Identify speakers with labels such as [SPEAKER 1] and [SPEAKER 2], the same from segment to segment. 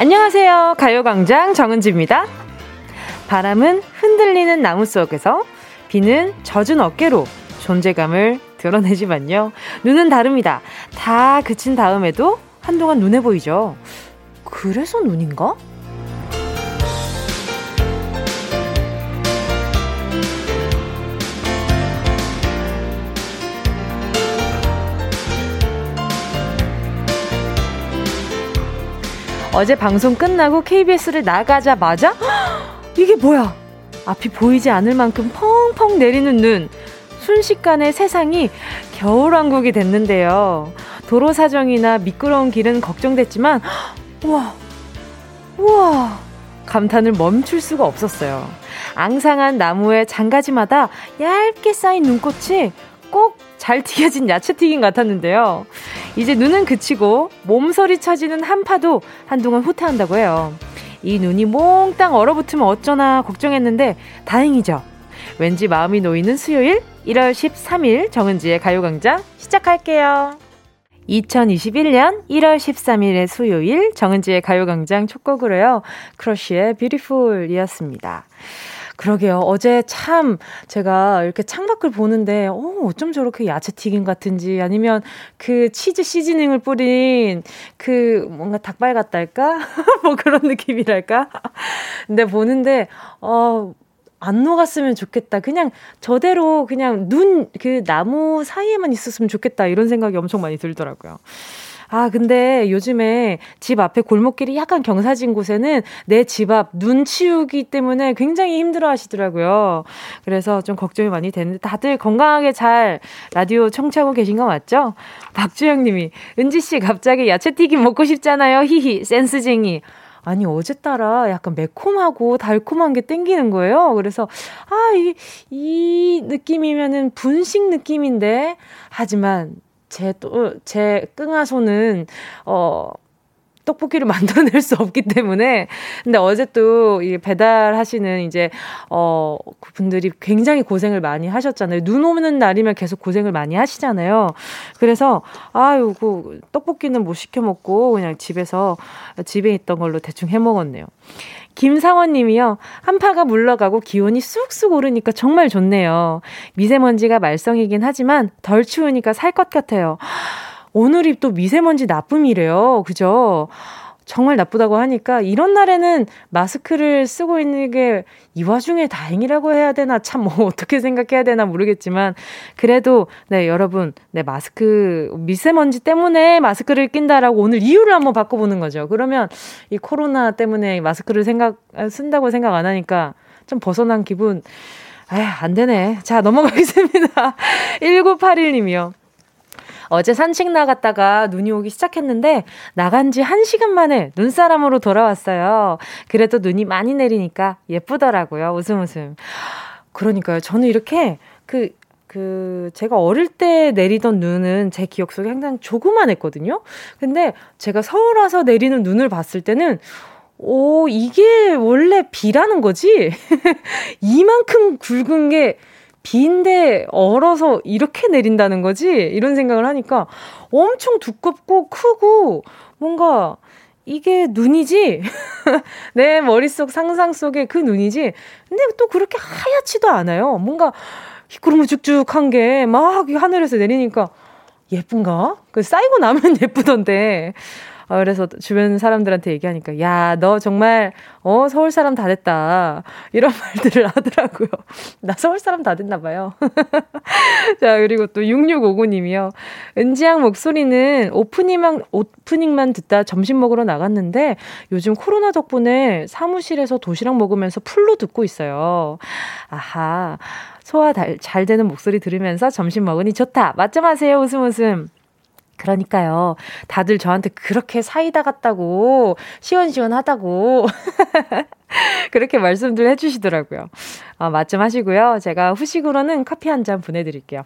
[SPEAKER 1] 안녕하세요. 가요광장 정은지입니다. 바람은 흔들리는 나무 속에서 비는 젖은 어깨로 존재감을 드러내지만요. 눈은 다릅니다. 다 그친 다음에도 한동안 눈에 보이죠. 그래서 눈인가? 어제 방송 끝나고 KBS를 나가자마자 이게 뭐야? 앞이 보이지 않을 만큼 펑펑 내리는 눈. 순식간에 세상이 겨울왕국이 됐는데요. 도로 사정이나 미끄러운 길은 걱정됐지만 우와 우와 감탄을 멈출 수가 없었어요. 앙상한 나무의 장가지마다 얇게 쌓인 눈꽃이 꼭 잘 튀겨진 야채튀김 같았는데요. 이제 눈은 그치고 몸서리 쳐지는 한파도 한동안 후퇴한다고 해요. 이 눈이 몽땅 얼어붙으면 어쩌나 걱정했는데 다행이죠. 왠지 마음이 놓이는 수요일 1월 13일 정은지의 가요광장 시작할게요. 2021년 1월 13일의 수요일 정은지의 가요광장 첫 곡으로요. 크러쉬의 Beautiful 이었습니다. 그러게요. 어제 참 제가 이렇게 창밖을 보는데, 어, 어쩜 저렇게 야채 튀김 같은지, 아니면 그 치즈 시즈닝을 뿌린 그 뭔가 닭발 같달까? 뭐 그런 느낌이랄까? 근데 보는데, 어, 안 녹았으면 좋겠다. 그냥 저대로 그냥 눈, 그 나무 사이에만 있었으면 좋겠다. 이런 생각이 엄청 많이 들더라고요. 아, 근데 요즘에 집 앞에 골목길이 약간 경사진 곳에는 내 집 앞 눈 치우기 때문에 굉장히 힘들어 하시더라고요. 그래서 좀 걱정이 많이 되는데 다들 건강하게 잘 라디오 청취하고 계신 거 맞죠? 박주영 님이, 은지 씨 갑자기 야채 튀김 먹고 싶잖아요. 히히, 센스쟁이. 아니, 어제 따라 약간 매콤하고 달콤한 게 땡기는 거예요. 그래서, 아, 이, 이 느낌이면은 분식 느낌인데, 하지만 제 또, 제 끙아손은, 어, 떡볶이를 만들어낼 수 없기 때문에. 근데 어제 또 이 배달하시는 이제, 어, 그분들이 굉장히 고생을 많이 하셨잖아요. 눈 오는 날이면 계속 고생을 많이 하시잖아요. 그래서, 아유, 그, 떡볶이는 못 시켜 먹고 그냥 집에서, 집에 있던 걸로 대충 해 먹었네요. 김상원 님이요. 한파가 물러가고 기온이 쑥쑥 오르니까 정말 좋네요. 미세먼지가 말썽이긴 하지만 덜 추우니까 살 것 같아요. 오늘이 또 미세먼지 나쁨이래요. 그죠? 정말 나쁘다고 하니까 이런 날에는 마스크를 쓰고 있는 게 이 와중에 다행이라고 해야 되나 참 뭐 어떻게 생각해야 되나 모르겠지만 그래도 네 여러분 네 마스크 미세먼지 때문에 마스크를 낀다라고 오늘 이유를 한번 바꿔보는 거죠. 그러면 이 코로나 때문에 마스크를 생각 쓴다고 생각 안 하니까 좀 벗어난 기분 에휴, 안 되네. 자, 넘어가겠습니다. 1981님이요. 어제 산책 나갔다가 눈이 오기 시작했는데 나간 지 1시간 만에 눈사람으로 돌아왔어요. 그래도 눈이 많이 내리니까 예쁘더라고요. 웃음 웃음. 그러니까요. 저는 이렇게 그, 그, 제가 어릴 때 내리던 눈은 제 기억 속에 항상 조그만했거든요? 근데 제가 서울 와서 내리는 눈을 봤을 때는 오, 이게 원래 비라는 거지? 이만큼 굵은 게 비인데 얼어서 이렇게 내린다는 거지? 이런 생각을 하니까 엄청 두껍고 크고 뭔가 이게 눈이지? 내 머릿속 상상 속에 그 눈이지? 근데 또 그렇게 하얗지도 않아요. 뭔가 희꾸르무죽죽한 게 막 하늘에서 내리니까 예쁜가? 그 쌓이고 나면 예쁘던데. 어, 그래서 주변 사람들한테 얘기하니까, 야, 너 정말, 어, 서울 사람 다 됐다. 이런 말들을 하더라고요. 나 서울 사람 다 됐나 봐요. 자, 그리고 또 6659님이요. 은지양 목소리는 오프닝만, 오프닝만 듣다 점심 먹으러 나갔는데, 요즘 코로나 덕분에 사무실에서 도시락 먹으면서 풀로 듣고 있어요. 아하. 소화 잘 되는 목소리 들으면서 점심 먹으니 좋다. 맞점 하세요. 웃음 웃음. 그러니까요. 다들 저한테 그렇게 사이다 같다고, 시원시원하다고, 그렇게 말씀들 해주시더라고요. 어, 맞좀 하시고요. 제가 후식으로는 커피 한 잔 보내드릴게요.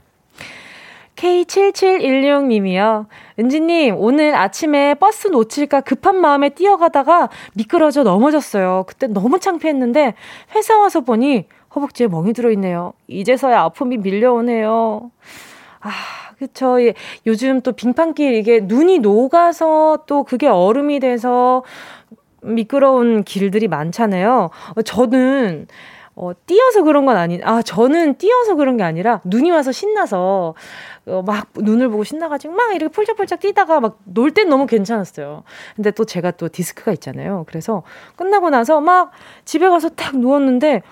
[SPEAKER 1] K7716님이요. 은지님, 오늘 아침에 버스 놓칠까 급한 마음에 뛰어가다가 미끄러져 넘어졌어요. 그때 너무 창피했는데 회사 와서 보니 허벅지에 멍이 들어있네요. 이제서야 아픔이 밀려오네요. 아, 그쵸. 예. 요즘 또 빙판길 이게 눈이 녹아서 또 그게 얼음이 돼서 미끄러운 길들이 많잖아요. 어, 저는 어, 뛰어서 그런 건 아닌, 아, 저는 뛰어서 그런 게 아니라 눈이 와서 신나서 어, 막 눈을 보고 신나가지고 막 이렇게 폴짝폴짝 뛰다가 막 놀 땐 너무 괜찮았어요. 근데 또 제가 또 디스크가 있잖아요. 그래서 끝나고 나서 막 집에 가서 딱 누웠는데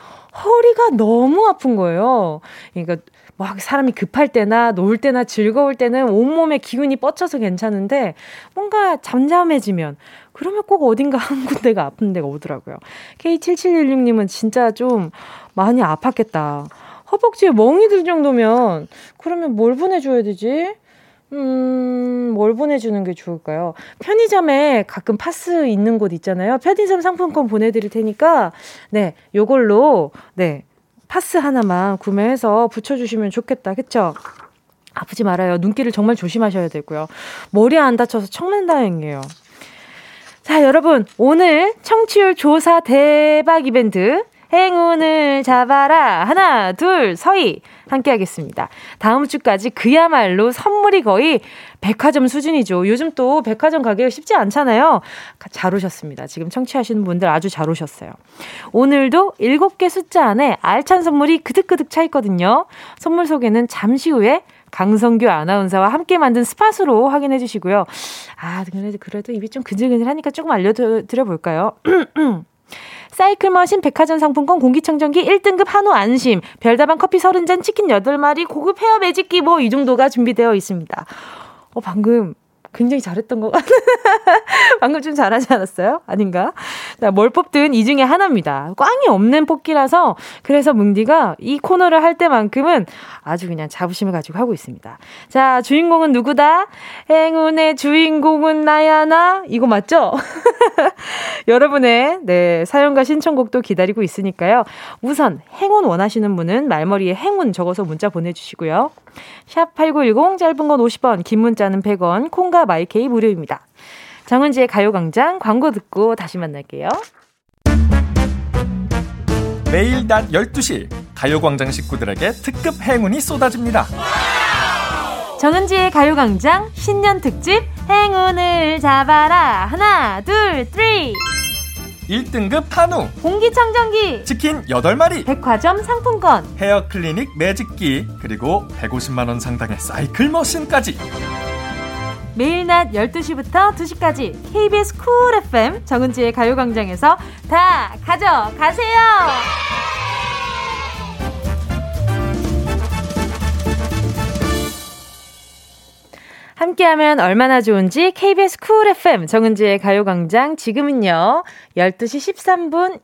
[SPEAKER 1] 허리가 너무 아픈 거예요. 그러니까 막 사람이 급할 때나 놀 때나 즐거울 때는 온몸에 기운이 뻗쳐서 괜찮은데 뭔가 잠잠해지면 그러면 꼭 어딘가 한 군데가 아픈 데가 오더라고요. K7716님은 진짜 좀 많이 아팠겠다. 허벅지에 멍이 들 정도면 그러면 뭘 보내줘야 되지? 음, 뭘 보내주는 게 좋을까요? 편의점에 가끔 파스 있는 곳 있잖아요. 편의점 상품권 보내드릴 테니까, 네, 요걸로, 네, 파스 하나만 구매해서 붙여주시면 좋겠다. 그쵸? 아프지 말아요. 눈길을 정말 조심하셔야 되고요. 머리 안 다쳐서 청문다행이에요. 자, 여러분, 오늘 청취율 조사 대박 이벤트 행운을 잡아라. 하나, 둘, 서희. 함께 하겠습니다. 다음 주까지 그야말로 선물이 거의 백화점 수준이죠. 요즘 또 백화점 가기가 쉽지 않잖아요. 잘 오셨습니다. 지금 청취하시는 분들 아주 잘 오셨어요. 오늘도 7개 숫자 안에 알찬 선물이 그득그득 차 있거든요. 선물 소개는 잠시 후에 강성규 아나운서와 함께 만든 스팟으로 확인해 주시고요. 아, 그래도 입이 좀 근질근질하니까 조금 알려드려 볼까요? 사이클머신 백화점 상품권 공기청정기 1등급 한우 안심, 별다방 커피 30잔 치킨 8마리, 고급 헤어 매직기 뭐 이 정도가 준비되어 있습니다. 어, 방금 굉장히 잘했던 것 같아요. 방금 좀 잘하지 않았어요? 아닌가? 자, 뭘 뽑든 이 중에 하나입니다. 꽝이 없는 뽑기라서 그래서 뭉디가 이 코너를 할 때만큼은 아주 그냥 자부심을 가지고 하고 있습니다. 자, 주인공은 누구다? 행운의 주인공은 나야 나? 이거 맞죠? 여러분의 네, 사연과 신청곡도 기다리고 있으니까요. 우선 행운 원하시는 분은 말머리에 행운 적어서 문자 보내주시고요. 샵 8910 짧은 건 50원, 긴 문자는 100원, 콩과 마이케이 무료입니다. 정은지의 가요광장 광고 듣고 다시 만날게요.
[SPEAKER 2] 매일 낮 12시 가요광장 식구들에게 특급 행운이 쏟아집니다.
[SPEAKER 1] 정은지의 가요광장 신년 특집 행운을 잡아라. 하나, 둘, three.
[SPEAKER 2] 1등급 한우
[SPEAKER 1] 공기청정기
[SPEAKER 2] 치킨 8마리
[SPEAKER 1] 백화점 상품권
[SPEAKER 2] 헤어 클리닉 매직기 그리고 150만원 상당의 사이클 machine까지
[SPEAKER 1] 매일 낮 12시부터 2시까지 KBS 쿨 FM 정은지의 가요광장에서 다 가져가세요 함께하면 얼마나 좋은지 KBS 쿨 FM 정은지의 가요광장 지금은요 12시 13분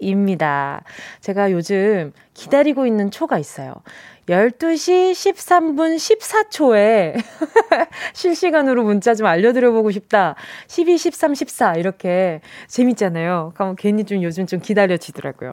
[SPEAKER 1] 22초입니다. 제가 요즘 기다리고 있는 초가 있어요. 12시 13분 14초에 실시간으로 문자 좀 알려드려보고 싶다. 12, 13, 14 이렇게 재밌잖아요. 그럼 괜히 좀 요즘 좀 기다려지더라고요.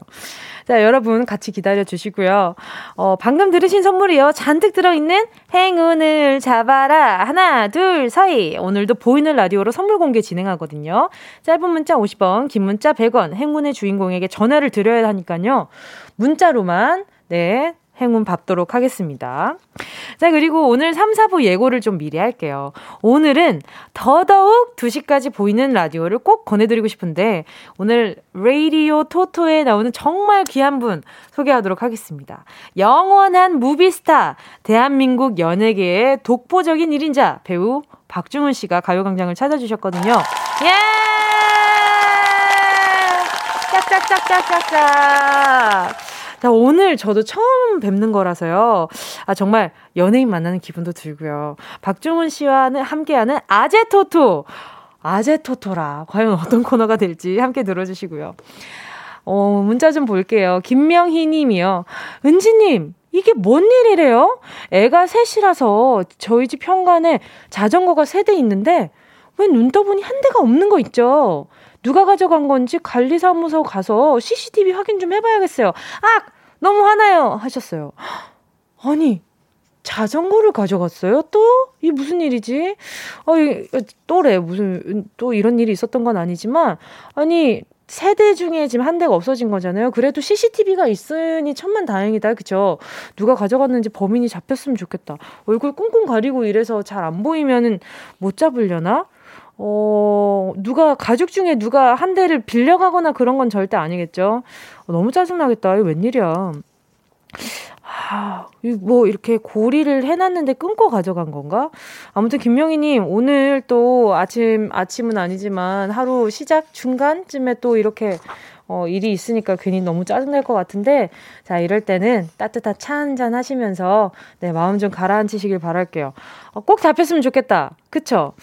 [SPEAKER 1] 자, 여러분 같이 기다려주시고요. 어, 방금 들으신 선물이요. 잔뜩 들어있는 행운을 잡아라. 하나, 둘, 서희. 오늘도 보이는 라디오로 선물 공개 진행하거든요. 짧은 문자 50원, 긴 문자 100원. 행운의 주인공에게 전화를 드려야 하니까요. 문자로만 네, 행운 받도록 하겠습니다. 자, 그리고 오늘 3, 4부 예고를 좀 미리 할게요. 오늘은 더더욱 2시까지 보이는 라디오를 꼭 권해드리고 싶은데, 오늘 레이디오 토토에 나오는 정말 귀한 분 소개하도록 하겠습니다. 영원한 movie star, 대한민국 연예계의 독보적인 1인자, 배우 박중훈 씨가 가요광장을 찾아주셨거든요. 예! 짝짝짝짝짝짝! 자, 오늘 저도 처음 뵙는 거라서요. 아, 정말 연예인 만나는 기분도 들고요. 박중훈 씨와는 함께하는 아제토토. 아제토토라. 과연 어떤 코너가 될지 함께 들어주시고요. 어, 문자 좀 볼게요. 김명희 님이요. 은지님, 이게 뭔 일이래요? 애가 셋이라서 저희 집 현관에 자전거가 세 대 있는데 왜 눈 떠보니 한 대가 없는 거 있죠? 누가 가져간 건지 관리사무소 가서 CCTV 확인 좀 해봐야겠어요. 아! 너무 화나요! 하셨어요. 아니, 자전거를 가져갔어요? 또? 이 무슨 일이지? 어, 또래. 무슨, 또 이런 일이 있었던 건 아니지만, 아니, 세대 중에 지금 한 대가 없어진 거잖아요. 그래도 CCTV가 있으니 천만 다행이다. 그쵸? 누가 가져갔는지 범인이 잡혔으면 좋겠다. 얼굴 꽁꽁 가리고 이래서 잘 안 보이면은 못 잡으려나? 어, 누가, 가족 중에 누가 한 대를 빌려가거나 그런 건 절대 아니겠죠? 어, 너무 짜증나겠다. 이거 웬일이야. 아, 뭐 이렇게 고리를 해놨는데 끊고 가져간 건가? 아무튼 김명희님 오늘 또 아침 아침은 아니지만 하루 시작 중간쯤에 또 이렇게 어, 일이 있으니까 괜히 너무 짜증날 것 같은데, 자, 이럴 때는 따뜻한 차 한 잔 하시면서, 네, 마음 좀 가라앉히시길 바랄게요. 어, 꼭 잡혔으면 좋겠다. 그쵸?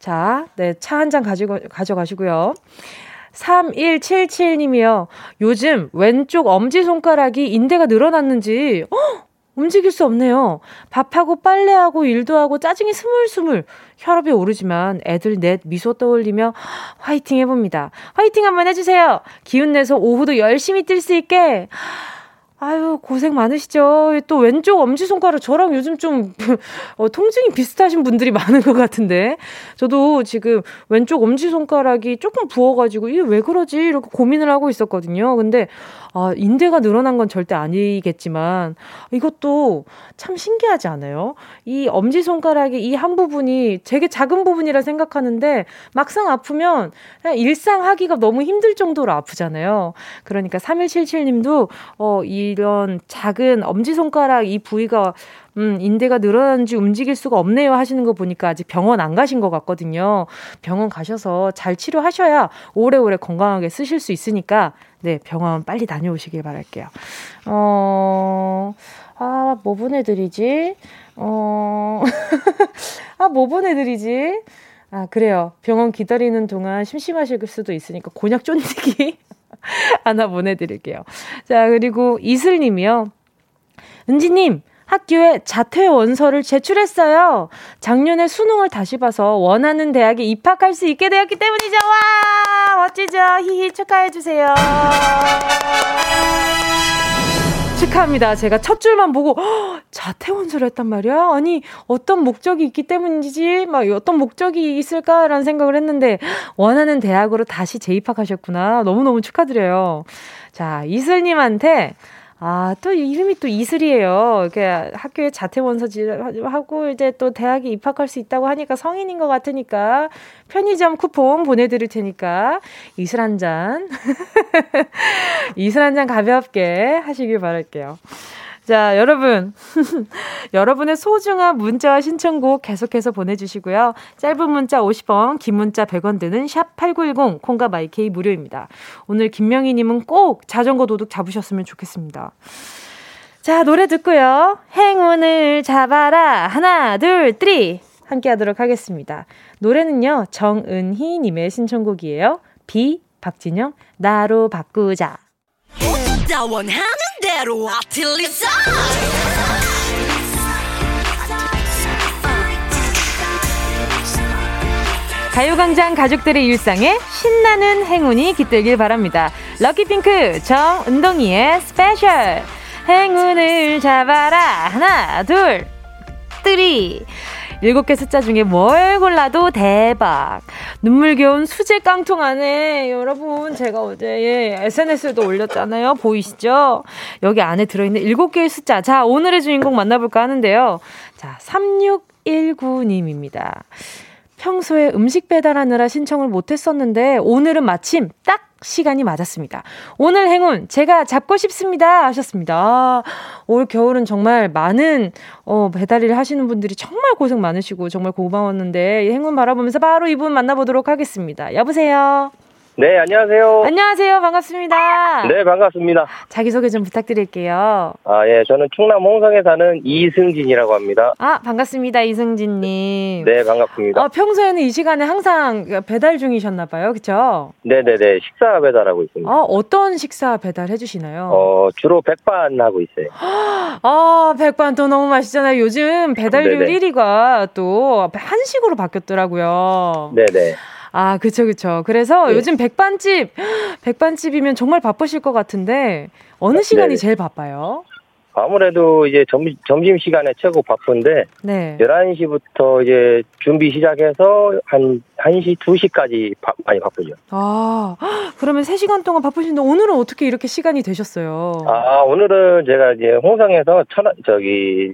[SPEAKER 1] 자, 네, 차 한 잔 가지고, 가져가시고요. 3177님이요. 요즘 왼쪽 엄지손가락이 인대가 늘어났는지, 어? 움직일 수 없네요. 밥하고 빨래하고 일도 하고 짜증이 스물스물 혈압이 오르지만 애들 넷 미소 떠올리며 화이팅 해봅니다. 화이팅 한번 해주세요. 기운 내서 오후도 열심히 뛸 수 있게. 아유, 고생 많으시죠? 또 왼쪽 엄지손가락 저랑 요즘 좀, 어, 통증이 비슷하신 분들이 많은 것 같은데. 저도 지금 왼쪽 엄지손가락이 조금 부어가지고, 이게 왜 그러지? 이렇게 고민을 하고 있었거든요. 근데, 아, 인대가 늘어난 건 절대 아니겠지만, 이것도 참 신기하지 않아요? 이 엄지손가락의 이 한 부분이 되게 작은 부분이라 생각하는데, 막상 아프면, 일상 하기가 너무 힘들 정도로 아프잖아요. 그러니까 3177님도, 어, 이런 작은 엄지손가락 이 부위가 음, 인대가 늘어난지 움직일 수가 없네요 하시는 거 보니까 아직 병원 안 가신 것 같거든요. 병원 가셔서 잘 치료하셔야 오래오래 건강하게 쓰실 수 있으니까 네, 병원 빨리 다녀오시길 바랄게요. 어, 아, 뭐 보내드리지? 어, 아, 뭐 보내드리지? 아, 그래요. 병원 기다리는 동안 심심하실 수도 있으니까 곤약 쫀디기 하나 보내드릴게요. 자, 그리고 이슬님이요. 은지님, 학교에 자퇴 원서를 제출했어요. 작년에 수능을 다시 봐서 원하는 대학에 입학할 수 있게 되었기 때문이죠. 와, 멋지죠? 히히 축하해주세요. 축하합니다. 제가 첫 줄만 보고 허, 자퇴 원서를 했단 말이야. 아니 어떤 목적이 있기 때문이지, 막 어떤 목적이 있을까라는 생각을 했는데 원하는 대학으로 다시 재입학하셨구나. 너무 너무 축하드려요. 자 이슬님한테 아, 또 이름이 또 이슬이에요. 이렇게 학교에 자퇴 원서질 하고 이제 또 대학에 입학할 수 있다고 하니까 성인인 것 같으니까 편의점 쿠폰 보내드릴 테니까 이슬 한 잔, 이슬 한 잔 가볍게 하시길 바랄게요. 자, 여러분. 여러분의 소중한 문자와 신청곡 계속해서 보내주시고요. 짧은 문자 50원, 긴 문자 100원 드는 샵8910, 콩과 마이케이 무료입니다. 오늘 김명희님은 꼭 자전거 도둑 잡으셨으면 좋겠습니다. 자, 노래 듣고요. 행운을 잡아라. 하나, 둘, three. 함께 하도록 하겠습니다. 노래는요, 정은희님의 신청곡이에요. 비, 박진영, 나로 바꾸자. 대로. 아틀리사 가요광장 가족들의 일상에 신나는 행운이 깃들길 바랍니다. 럭키핑크 정은동이의 스페셜 행운을 잡아라. 하나 둘 three 일곱 개 숫자 중에 뭘 골라도 대박. 눈물겨운 수제 깡통 안에 여러분 제가 어제 예, SNS에도 올렸잖아요. 보이시죠? 여기 안에 들어있는 일곱 개의 숫자. 자, 오늘의 주인공 만나볼까 하는데요. 자, 3619님입니다. 평소에 음식 배달하느라 신청을 못했었는데 오늘은 마침 딱 시간이 맞았습니다. 오늘 행운 제가 잡고 싶습니다 하셨습니다. 올 겨울은 정말 많은 어, 배달 일 하시는 분들이 정말 고생 많으시고 정말 고마웠는데 행운 바라보면서 바로 이분 만나보도록 하겠습니다. 여보세요.
[SPEAKER 3] 네, 안녕하세요.
[SPEAKER 1] 안녕하세요. 반갑습니다.
[SPEAKER 3] 네, 반갑습니다.
[SPEAKER 1] 자기소개 좀 부탁드릴게요.
[SPEAKER 3] 아, 예, 저는 충남 홍성에 사는 이승진이라고 합니다.
[SPEAKER 1] 아, 반갑습니다. 이승진님.
[SPEAKER 3] 네, 반갑습니다.
[SPEAKER 1] 어, 평소에는 이 시간에 항상 배달 중이셨나봐요. 그쵸?
[SPEAKER 3] 네네네. 식사 배달하고 있습니다.
[SPEAKER 1] 어, 어떤 식사 배달 해주시나요?
[SPEAKER 3] 어, 주로 백반 하고 있어요.
[SPEAKER 1] 아, 백반 또 너무 맛있잖아요. 요즘 네네. 1위가 또 한식으로 바뀌었더라고요.
[SPEAKER 3] 네네.
[SPEAKER 1] 아, 그쵸, 그쵸. 그래서 네. 요즘 백반집, 백반집이면 정말 바쁘실 것 같은데, 어느 시간이 네. 제일 바빠요?
[SPEAKER 3] 아무래도 이제 점, 점심 시간에 최고 바쁜데, 네. 11시부터 이제 준비 시작해서 한 1시, 2시까지 바, 많이 바쁘죠.
[SPEAKER 1] 아, 그러면 3시간 동안 바쁘신데, 오늘은 어떻게 이렇게 시간이 되셨어요?
[SPEAKER 3] 아, 오늘은 제가 이제 홍성에서 천, 저기,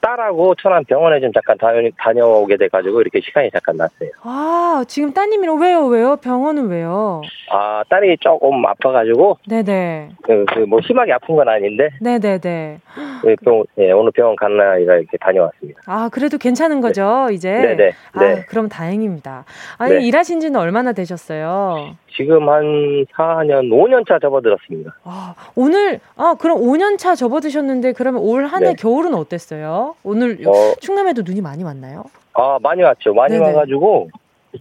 [SPEAKER 3] 딸하고 천안 병원에 좀 잠깐 다녀, 다녀오게 돼가지고 이렇게 시간이 잠깐 났어요.
[SPEAKER 1] 아, 지금 따님이랑 왜요, 왜요? 병원은 왜요?
[SPEAKER 3] 아, 딸이 조금 아파가지고.
[SPEAKER 1] 네네.
[SPEAKER 3] 그, 그, 뭐, 심하게 아픈 건 아닌데.
[SPEAKER 1] 네네네.
[SPEAKER 3] 그 병, 예, 오늘 병원 갔나이가 이렇게 다녀왔습니다.
[SPEAKER 1] 아, 그래도 괜찮은 거죠, 네. 이제?
[SPEAKER 3] 네네.
[SPEAKER 1] 아,
[SPEAKER 3] 네.
[SPEAKER 1] 그럼 다행입니다. 아니, 네. 일하신 지는 얼마나 되셨어요?
[SPEAKER 3] 지금 한 4년, 5년 차 접어들었습니다.
[SPEAKER 1] 아, 오늘, 아, 그럼 5년 차 접어드셨는데, 그러면 올 한해 네. 겨울은 어땠어요? 오늘 어, 충남에도 눈이 많이 왔나요?
[SPEAKER 3] 아, 많이 왔죠. 많이 네네. 와가지고,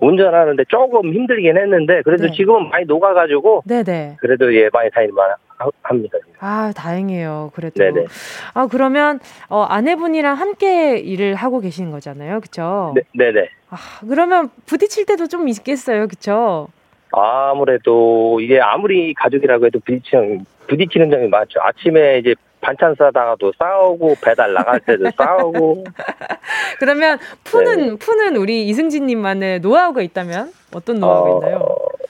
[SPEAKER 3] 운전하는데 조금 힘들긴 했는데, 그래도 네. 지금은 많이 녹아가지고, 네네. 그래도 예, 많이 다닐만 합니다.
[SPEAKER 1] 아, 다행이에요. 그래도. 네네. 아, 그러면, 어, 아내분이랑 함께 일을 하고 계시는 거잖아요. 그쵸?
[SPEAKER 3] 네, 네네.
[SPEAKER 1] 아, 그러면 부딪힐 때도 좀 있겠어요. 그쵸?
[SPEAKER 3] 아무래도 이게 아무리 가족이라고 해도 부딪히는, 부딪히는 점이 많죠. 아침에 이제 반찬 싸다가도 싸우고 배달 나갈 때도 싸우고.
[SPEAKER 1] 그러면 푸는 네. 푸는 우리 이승진님만의 노하우가 있다면 어떤 노하우가 어, 있나요?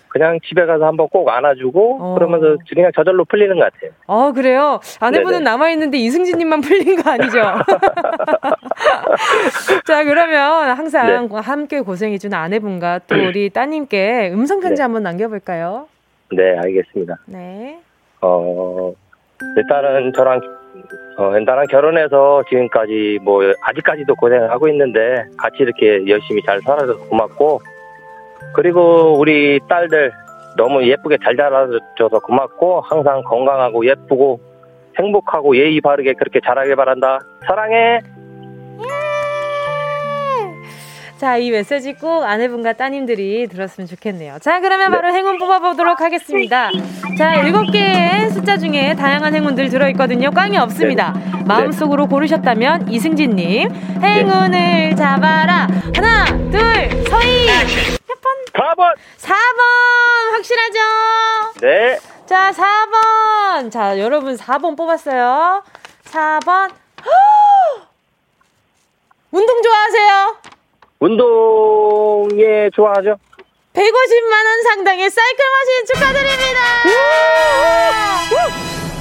[SPEAKER 3] 그냥 집에 가서 한번 꼭 안아주고 어. 그러면서 그냥 저절로 풀리는 것 같아요.
[SPEAKER 1] 어 그래요? 아내분은 남아 있는데 이승진님만 풀린 거 아니죠? 자 그러면 항상 네. 함께 고생해주는 아내분과 또 우리 따님께 음성 편지 네. 한번 남겨볼까요?
[SPEAKER 3] 네 알겠습니다.
[SPEAKER 1] 네.
[SPEAKER 3] 어 일단은 저랑 어, 나랑 결혼해서 지금까지 뭐 아직까지도 고생을 하고 있는데 같이 이렇게 열심히 잘 살아줘서 고맙고 그리고 우리 딸들 너무 예쁘게 잘 자라줘서 고맙고 항상 건강하고 예쁘고 행복하고 예의 바르게 그렇게 자라길 바란다. 사랑해.
[SPEAKER 1] 자, 이 메시지 꼭 아내분과 따님들이 들었으면 좋겠네요. 자, 그러면 바로 네. 행운 뽑아보도록 하겠습니다. 자, 일곱 개의 숫자 중에 다양한 행운들 들어있거든요. 꽝이 없습니다. 네. 마음속으로 네. 고르셨다면 이승진님, 행운을 네. 잡아라. 하나, 둘, 서희. 몇 번?
[SPEAKER 3] 4번.
[SPEAKER 1] 4번. 확실하죠?
[SPEAKER 3] 네.
[SPEAKER 1] 자, 4번. 자, 여러분 4번 뽑았어요. 4번. 운동 좋아하세요?
[SPEAKER 3] 운동에 좋아하죠?
[SPEAKER 1] 150만 원 상당의 사이클 머신 축하드립니다.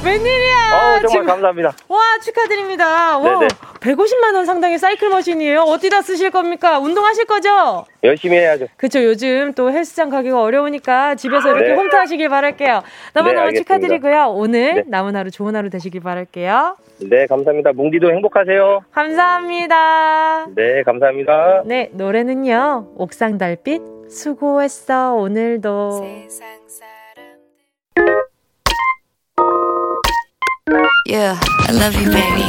[SPEAKER 1] 웬일이야?
[SPEAKER 3] 어, 정말 감사합니다.
[SPEAKER 1] 와 축하드립니다. 와, 150만 원 상당의 사이클 머신이에요. 어디다 쓰실 겁니까? 운동하실 거죠?
[SPEAKER 3] 열심히 해야죠.
[SPEAKER 1] 그렇죠. 요즘 또 헬스장 가기가 어려우니까 집에서 이렇게 네. 홈트 하시길 바랄게요. 너무너무 네, 축하드리고요. 오늘 네. 남은 하루 좋은 하루 되시길 바랄게요.
[SPEAKER 3] 네, 감사합니다. 뭉디도 행복하세요.
[SPEAKER 1] 감사합니다.
[SPEAKER 3] 네, 감사합니다.
[SPEAKER 1] 네, 노래는요. 옥상 달빛 수고했어 오늘도.
[SPEAKER 4] Yeah, I love you, baby.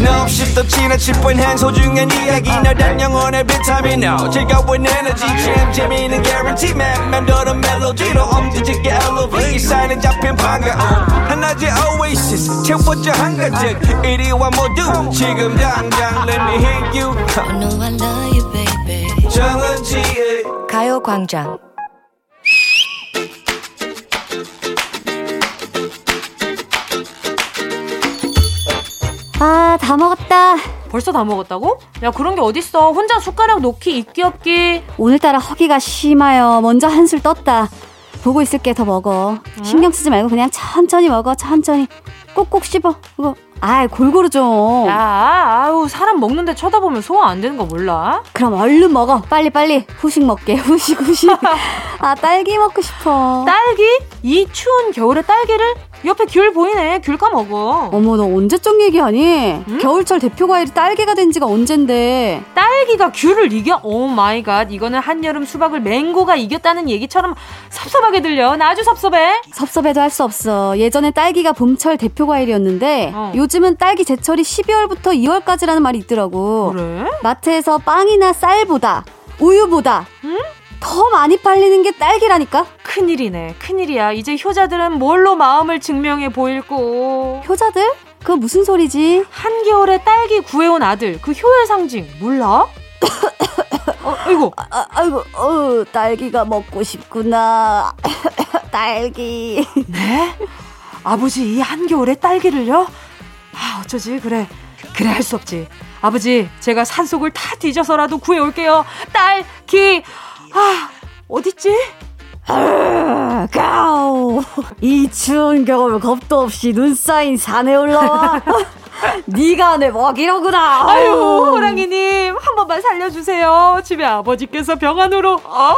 [SPEAKER 4] No, 없이 또 지나칠 뻔한 소중한 이야기. 너란 영혼의 비타민 O 즐거운 에너지. 참 재미있는 guarantee. man 맴도는 멜로디로 엄지짓게 elevate 사인에 잡힌 반가움 하나의 oasis. 채워져 한가득. 이리와 모두. 지금 당장 let me hit you. I know I love you, baby. 정은지의 가요광장
[SPEAKER 5] 아, 다 먹었다.
[SPEAKER 1] 벌써 다 먹었다고? 야, 그런 게 어딨어. 혼자 숟가락 놓기 있기 없기.
[SPEAKER 5] 오늘따라 허기가 심하여. 먼저 한술 떴다. 보고 있을게 더 먹어. 응? 신경 쓰지 말고 그냥 천천히 먹어. 천천히. 꼭꼭 씹어. 이거 아이 골고루 좀.
[SPEAKER 1] 야, 아우 사람 먹는데 쳐다보면 소화 안 되는 거 몰라?
[SPEAKER 5] 그럼 얼른 먹어. 빨리 빨리 후식 먹게. 후식 후식. 아 딸기 먹고 싶어.
[SPEAKER 1] 딸기? 이 추운 겨울에 딸기를? 옆에 귤 보이네. 귤 까먹어.
[SPEAKER 5] 어머 너 언제적 얘기하니? 응? 겨울철 대표 과일이 딸기가 된 지가 언젠데.
[SPEAKER 1] 딸기가 귤을 이겨? oh my God. 이거는 한여름 수박을 맹고가 이겼다는 얘기처럼 섭섭하게 들려. 나 아주 섭섭해.
[SPEAKER 5] 섭섭해도 할 수 없어. 예전에 딸기가 봄철 대표 과일이었는데 어. 요즘은 딸기 제철이 12월부터 2월까지라는 말이 있더라고.
[SPEAKER 1] 그래?
[SPEAKER 5] 마트에서 빵이나 쌀보다 우유보다 응? 더 많이 팔리는 게 딸기라니까?
[SPEAKER 1] 큰일이네, 큰일이야. 이제 효자들은 뭘로 마음을 증명해 보일꼬.
[SPEAKER 5] 효자들? 그 무슨 소리지?
[SPEAKER 1] 한겨울에 딸기 구해온 아들, 그 효의 상징, 몰라? 어, 아이고.
[SPEAKER 5] 아, 아이고, 어, 딸기가 먹고 싶구나. 딸기.
[SPEAKER 1] 네? 아버지, 이 한겨울에 딸기를요? 아, 어쩌지? 그래. 그래, 할 수 없지. 아버지, 제가 산속을 다 뒤져서라도 구해올게요. 딸기! 아, 어딨지?
[SPEAKER 5] 아, 가오! 이 추운 겨울 겁도 없이 눈 쌓인 산에 올라와. 네가 내 먹이로구나.
[SPEAKER 1] 아유, 호랑이님, 한 번만 살려주세요. 집에 아버지께서 병안으로, 어?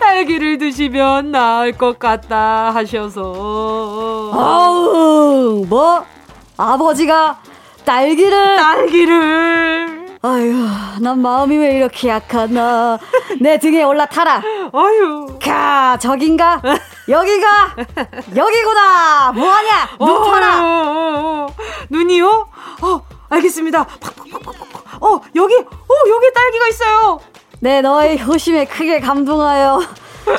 [SPEAKER 1] 딸기를 드시면 나을 것 같다 하셔서.
[SPEAKER 5] 아우, 뭐? 아버지가 딸기를.
[SPEAKER 1] 딸기를.
[SPEAKER 5] 아유, 난 마음이 왜 이렇게 약하나. 내 등에 올라타라.
[SPEAKER 1] 아유.
[SPEAKER 5] 가, 저긴가? 여기가? 여기구나! 뭐하냐? 눈 터라! 어, 어,
[SPEAKER 1] 어, 눈이요? 어, 알겠습니다. 팍팍팍팍팍. 어, 여기, 어, 여기 딸기가 있어요.
[SPEAKER 5] 네, 너의 효심에 크게 감동하여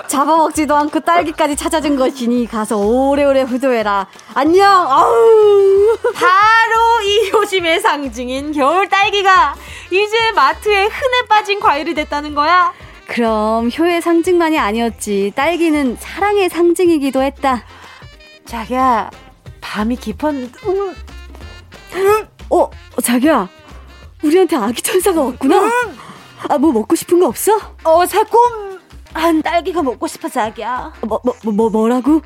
[SPEAKER 5] 잡아먹지도 않고 딸기까지 찾아준 것이니 가서 오래오래 후도해라. 안녕. 아우.
[SPEAKER 1] 바로 이 효심의 상징인 겨울 딸기가 이제 마트에 흔해 빠진 과일이 됐다는 거야.
[SPEAKER 5] 그럼 효의 상징만이 아니었지. 딸기는 사랑의 상징이기도 했다.
[SPEAKER 1] 자기야, 밤이 깊었는데. 응.
[SPEAKER 5] 어, 자기야. 우리한테 아기 천사가 왔구나. 아, 뭐 먹고 싶은 거 없어?
[SPEAKER 1] 어, 새콤 한 딸기가 먹고 싶어, 자기야.
[SPEAKER 5] 뭐, 뭐, 뭐, 뭐라고?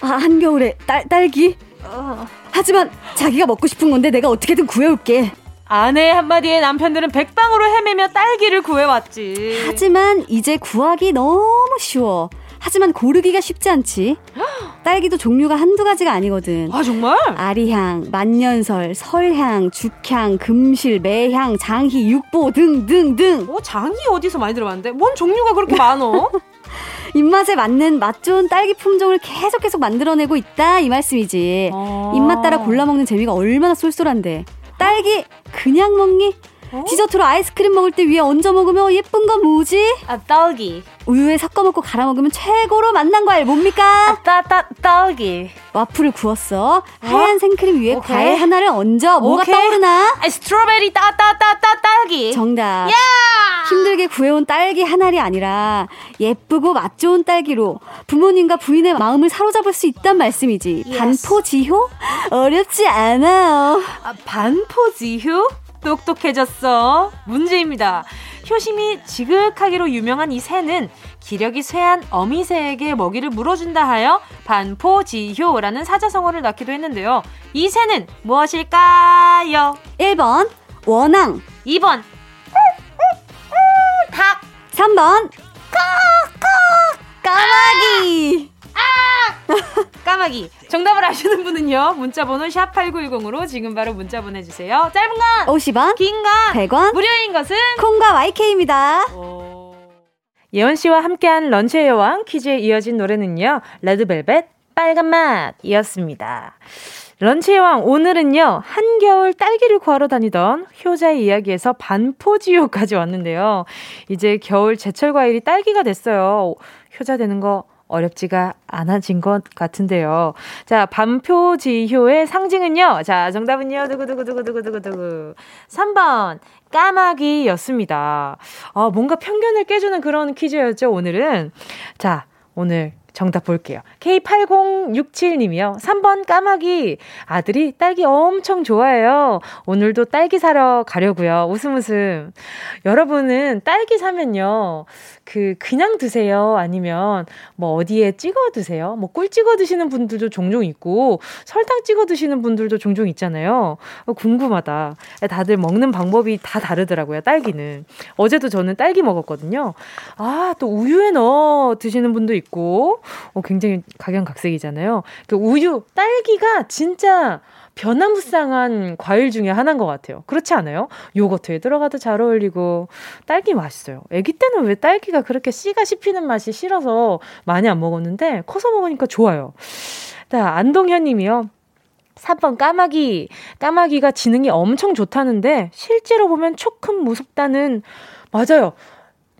[SPEAKER 5] 아, 한겨울에 딸, 딸기? 어. 하지만 자기가 먹고 싶은 건데 내가 어떻게든 구해올게.
[SPEAKER 1] 아내 한마디에 남편들은 백방으로 헤매며 딸기를 구해왔지.
[SPEAKER 5] 하지만 이제 구하기 너무 쉬워. 하지만 고르기가 쉽지 않지. 딸기도 종류가 한두 가지가 아니거든.
[SPEAKER 1] 아, 정말?
[SPEAKER 5] 아리향, 만년설, 설향, 죽향, 금실, 매향, 장희, 육보 등등등.
[SPEAKER 1] 어, 장희 어디서 많이 들어봤는데? 뭔 종류가 그렇게 많어?
[SPEAKER 5] 입맛에 맞는 맛 좋은 딸기 품종을 계속 계속 만들어내고 있다 이 말씀이지. 아~ 입맛 따라 골라 먹는 재미가 얼마나 쏠쏠한데. 딸기 그냥 먹니? 어? 디저트로 아이스크림 먹을 때 위에 얹어 먹으면 예쁜 거 뭐지?
[SPEAKER 1] 아, 딸기.
[SPEAKER 5] 우유에 섞어 먹고 갈아 먹으면 최고로 맛난 과일 뭡니까?
[SPEAKER 1] 아, 따, 따, 딸기.
[SPEAKER 5] 와플을 구웠어. 어? 하얀 생크림 위에 오케이. 과일 하나를 얹어. 뭐가 오케이. 떠오르나?
[SPEAKER 1] 아, 스트로베리 따, 따, 따, 따, 딸기.
[SPEAKER 5] 정답. 야! 힘들게 구해온 딸기 하나이 아니라 예쁘고 맛 좋은 딸기로 부모님과 부인의 마음을 사로잡을 수 있단 말씀이지. Yes. 반포지효? 어렵지 않아요.
[SPEAKER 1] 아, 반포지효? 똑똑해졌어. 문제입니다. 효심이 지극하기로 유명한 이 새는 기력이 쇠한 어미새에게 먹이를 물어준다 하여 반포지효라는 사자성어를 낳기도 했는데요. 이 새는 무엇일까요?
[SPEAKER 5] 1번 원앙
[SPEAKER 1] 2번 닭
[SPEAKER 5] 3번 까마귀
[SPEAKER 1] 아! 까마귀. 정답을 아시는 분은요. 문자번호 샵8910으로 지금 바로 문자 보내주세요. 짧은 건
[SPEAKER 5] 50원,
[SPEAKER 1] 긴 건
[SPEAKER 5] 100원,
[SPEAKER 1] 무료인 것은
[SPEAKER 5] 콩과 YK입니다.
[SPEAKER 1] 예원 씨와 함께한 런치의 여왕 퀴즈에 이어진 노래는요. 레드벨벳 빨간 맛이었습니다. 런치의 왕 오늘은요 한겨울 딸기를 구하러 다니던 효자의 이야기에서 반포지효까지 왔는데요 이제 겨울 제철 과일이 딸기가 됐어요 효자 되는 거 어렵지가 않아진 것 같은데요. 자, 반표지효의 상징은요. 자, 정답은요. 두구두구두구두구두구두구. 3번. 까마귀였습니다. 아, 뭔가 편견을 깨주는 그런 퀴즈였죠, 오늘은. 자, 오늘 정답 볼게요. K8067님이요. 3번 까마귀. 아들이 딸기 엄청 좋아해요. 오늘도 딸기 사러 가려고요. 웃음 웃음. 여러분은 딸기 사면요. 그 그냥 드세요? 아니면 뭐 어디에 찍어 드세요? 뭐 꿀 찍어 드시는 분들도 종종 있고 설탕 찍어 드시는 분들도 종종 있잖아요. 어, 궁금하다. 다들 먹는 방법이 다 다르더라고요. 딸기는. 어제도 저는 딸기 먹었거든요. 아, 또 우유에 넣어 드시는 분도 있고 어, 굉장히 각양각색이잖아요. 그 우유, 딸기가 진짜 변화무쌍한 과일 중에 하나인 것 같아요. 그렇지 않아요? 요거트에 들어가도 잘 어울리고 딸기 맛있어요. 아기 때는 왜 딸기가 그렇게 씨가 씹히는 맛이 싫어서 많이 안 먹었는데 커서 먹으니까 좋아요. 자, 안동현 님이요. 3번 까마귀. 까마귀가 지능이 엄청 좋다는데 실제로 보면 조금 무섭다는 맞아요.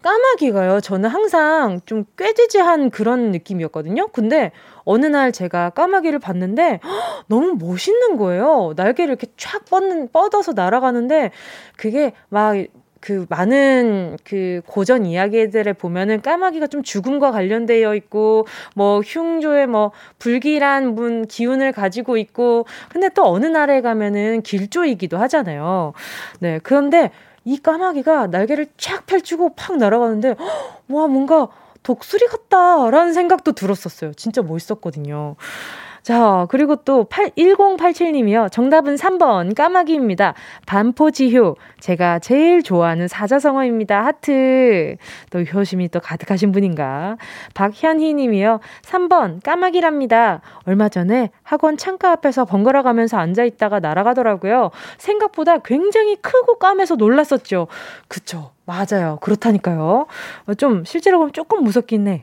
[SPEAKER 1] 까마귀가요. 저는 항상 좀 꾀지지한 그런 느낌이었거든요. 근데 어느 날 제가 까마귀를 봤는데 허, 너무 멋있는 거예요. 날개를 이렇게 쫙 뻗는 뻗어서 날아가는데 그게 막그 많은 그 고전 이야기들에 보면은 까마귀가 좀 죽음과 관련되어 있고 뭐 흉조의 뭐 불길한 문 기운을 가지고 있고 근데 또 어느 나라에 가면은 길조이기도 하잖아요. 네. 그런데 이 까마귀가 날개를 쫙 펼치고 팍 날아가는데 와 뭔가 독수리 같다라는 생각도 들었었어요. 진짜 멋있었거든요. 자, 그리고 또 8, 1087님이요. 정답은 3번 까마귀입니다. 반포지효. 제가 제일 좋아하는 사자성어입니다. 하트. 또 효심이 또 가득하신 분인가. 박현희 님이요. 3번 까마귀랍니다. 얼마 전에 학원 창가 앞에서 번갈아 가면서 앉아 있다가 날아가더라고요. 생각보다 굉장히 크고 까매서 놀랐었죠. 그쵸. 맞아요. 그렇다니까요. 어, 좀, 실제로 보면 조금 무섭긴 해.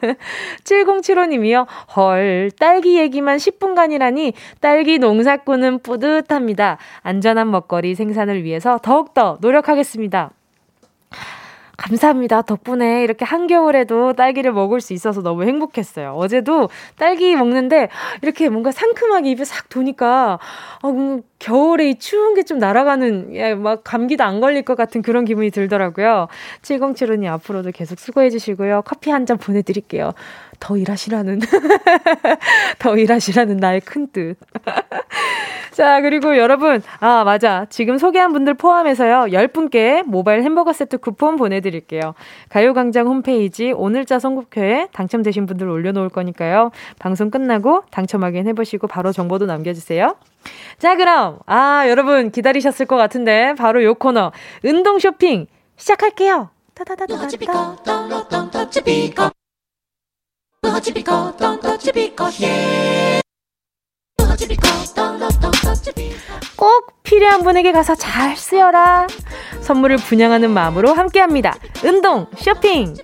[SPEAKER 1] 7075님이요. 헐, 딸기 얘기만 10분간이라니, 딸기 농사꾼은 뿌듯합니다. 안전한 먹거리 생산을 위해서 더욱더 노력하겠습니다. 감사합니다. 덕분에 이렇게 한겨울에도 딸기를 먹을 수 있어서 너무 행복했어요. 어제도 딸기 먹는데 이렇게 뭔가 상큼하게 입에 싹 도니까 어, 음, 겨울에 이 추운 게 좀 날아가는 예, 막 감기도 안 걸릴 것 같은 그런 기분이 들더라고요. 7075님 앞으로도 계속 수고해 주시고요. 커피 한 잔 보내드릴게요. 더 일하시라는 더 일하시라는 나의 큰 뜻. 자, 그리고 여러분, 아, 맞아. 지금 소개한 분들 포함해서요, 10분께 모바일 햄버거 세트 쿠폰 보내드릴게요. 가요광장 홈페이지 오늘자 선곡표에 당첨되신 분들 올려놓을 거니까요. 방송 끝나고 당첨 확인해보시고 바로 정보도 남겨주세요. 자, 그럼, 아, 여러분 기다리셨을 것 같은데, 바로 요 코너, 운동 쇼핑 시작할게요. 타다다다다. 꼭 필요한 분에게 가서 잘 쓰여라. 선물을 분양하는 마음으로 함께 합니다. 운동, 쇼핑.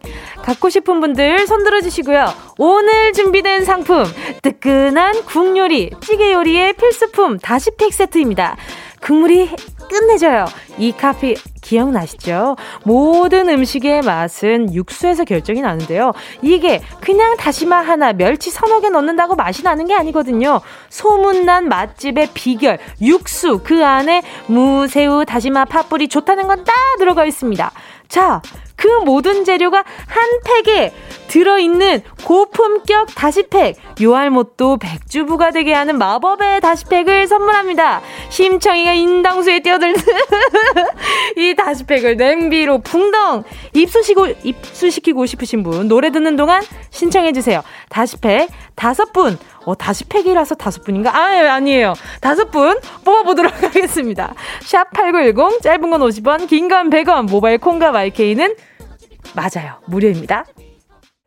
[SPEAKER 1] 갖고 싶은 분들 손 들어 주시고요. 오늘 준비된 상품, 뜨끈한 국요리, 찌개 요리의 필수품 다시팩 세트입니다. 국물이 끝내줘요. 이 카피 기억나시죠? 모든 음식의 맛은 육수에서 결정이 나는데요. 이게 그냥 다시마 하나, 멸치 서너 개 넣는다고 맛이 나는 게 아니거든요. 소문난 맛집의 비결, 육수, 그 안에 무, 새우, 다시마, 팥뿌리 좋다는 건 다 들어가 있습니다. 자, 그 모든 재료가 한 팩에 들어있는 고품격 다시팩 요알못도 백주 부가 되게 하는 마법의 다시팩을 선물합니다. 심청이가 인당수에 뛰어들는 이 다시팩을 냄비로 붕덩 입수시고, 입수시키고 싶으신 분 노래 듣는 동안 신청해 주세요. 다시팩 다섯 분 어, 다시팩이라서 다섯 분인가? 아, 예, 아니에요. 다섯 분 뽑아보도록 하겠습니다. 샵 8910, 짧은 건 50원, 긴 건 100원, 모바일 콩과 마이케이는 맞아요. 무료입니다.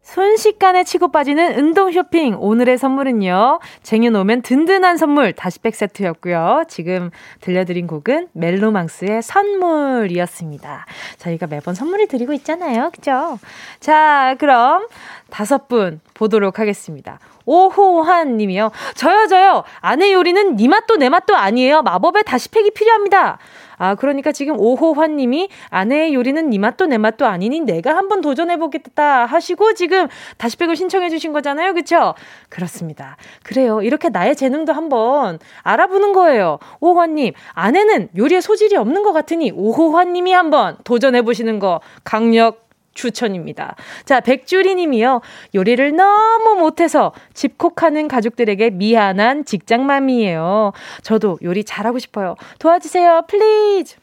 [SPEAKER 1] 순식간에 치고 빠지는 운동 쇼핑. 오늘의 선물은요. 쟁여놓으면 든든한 선물 다시팩 세트였고요. 지금 들려드린 곡은 멜로망스의 선물이었습니다. 저희가 매번 선물을 드리고 있잖아요. 그죠? 자, 그럼 다섯 분 보도록 하겠습니다. 오호환 님이요. 저요, 저요. 아내 요리는 니 맛도 내 맛도 아니에요. 마법의 다시 팩이 필요합니다. 아, 그러니까 지금 오호환 님이 아내의 요리는 니 맛도 내 맛도 아니니 내가 한번 도전해 보겠다 하시고 지금 다시팩을 신청해 주신 거잖아요. 그쵸? 그렇습니다. 그래요. 이렇게 나의 재능도 한번 알아보는 거예요. 오호환 님, 아내는 요리에 소질이 없는 것 같으니 오호환 님이 한번 도전해 보시는 거 강력 추천입니다. 자, 백주리 님이요. 요리를 너무 못해서 집콕하는 가족들에게 미안한 직장맘이에요. 저도 요리 잘하고 싶어요. 도와주세요. please.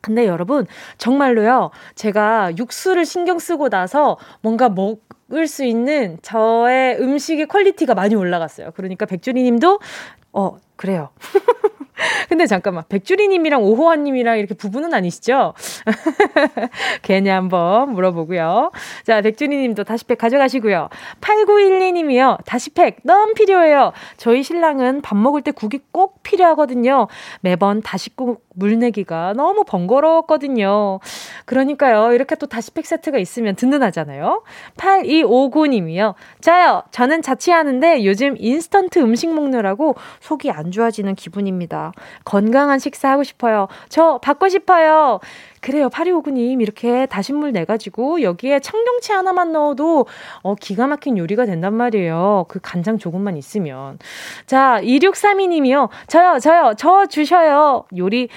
[SPEAKER 1] 근데 여러분, 정말로요. 제가 육수를 신경 쓰고 나서 뭔가 먹을 수 있는 저의 음식의 quality가 많이 올라갔어요. 그러니까 백주리 님도, 어, 그래요. 근데 잠깐만, 백주리님이랑 오호환님이랑 이렇게 부부는 아니시죠? 괜히 한번 물어보고요. 자, 백주리님도 다시팩 가져가시고요. 8912님이요. 다시팩 너무 필요해요. 저희 신랑은 밥 먹을 때 국이 꼭 필요하거든요. 매번 다시국 물내기가 너무 번거로웠거든요. 그러니까요. 이렇게 또 다시팩 세트가 있으면 든든하잖아요. 8259님이요. 자요. 저는 자취하는데 요즘 인스턴트 음식 먹느라고 속이 안 좋아지는 기분입니다. 건강한 식사 하고 싶어요. 저 받고 싶어요. 그래요. 8259님, 이렇게 다신물 내가지고 여기에 청경채 하나만 넣어도 어, 기가 막힌 요리가 된단 말이에요. 그 간장 조금만 있으면. 자, 2632님이요. 저요, 저요, 저 주셔요. 요리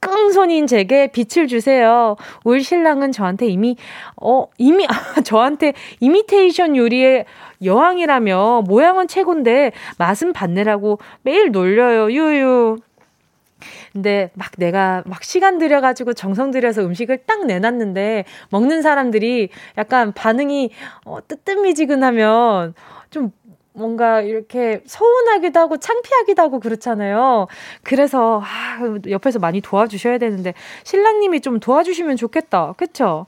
[SPEAKER 1] 끙손인 제게 빛을 주세요. 올 신랑은 저한테 이미, 어, 이미, 아, 저한테 이미테이션 요리의 여왕이라며 모양은 최곤데 맛은 반내라고 매일 놀려요. 유유. 근데 막 내가 막 시간 들여가지고 정성 들여서 음식을 딱 내놨는데 먹는 사람들이 약간 반응이 어, 뜨뜻미지근하면 좀 뭔가 이렇게 서운하기도 하고 창피하기도 하고 그렇잖아요. 그래서 아, 옆에서 많이 도와주셔야 되는데 신랑님이 좀 도와주시면 좋겠다. 그쵸?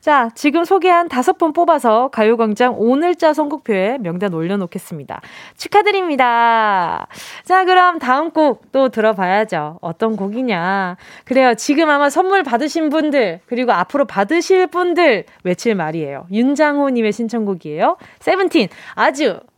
[SPEAKER 1] 자, 지금 소개한 다섯 분 뽑아서 가요광장 오늘자 선곡표에 명단 올려놓겠습니다. 축하드립니다. 자, 그럼 다음 곡 또 들어봐야죠. 어떤 곡이냐. 그래요. 지금 아마 선물 받으신 분들, 그리고 앞으로 받으실 분들 외칠 말이에요. 윤장호님의 신청곡이에요. 세븐틴, 아주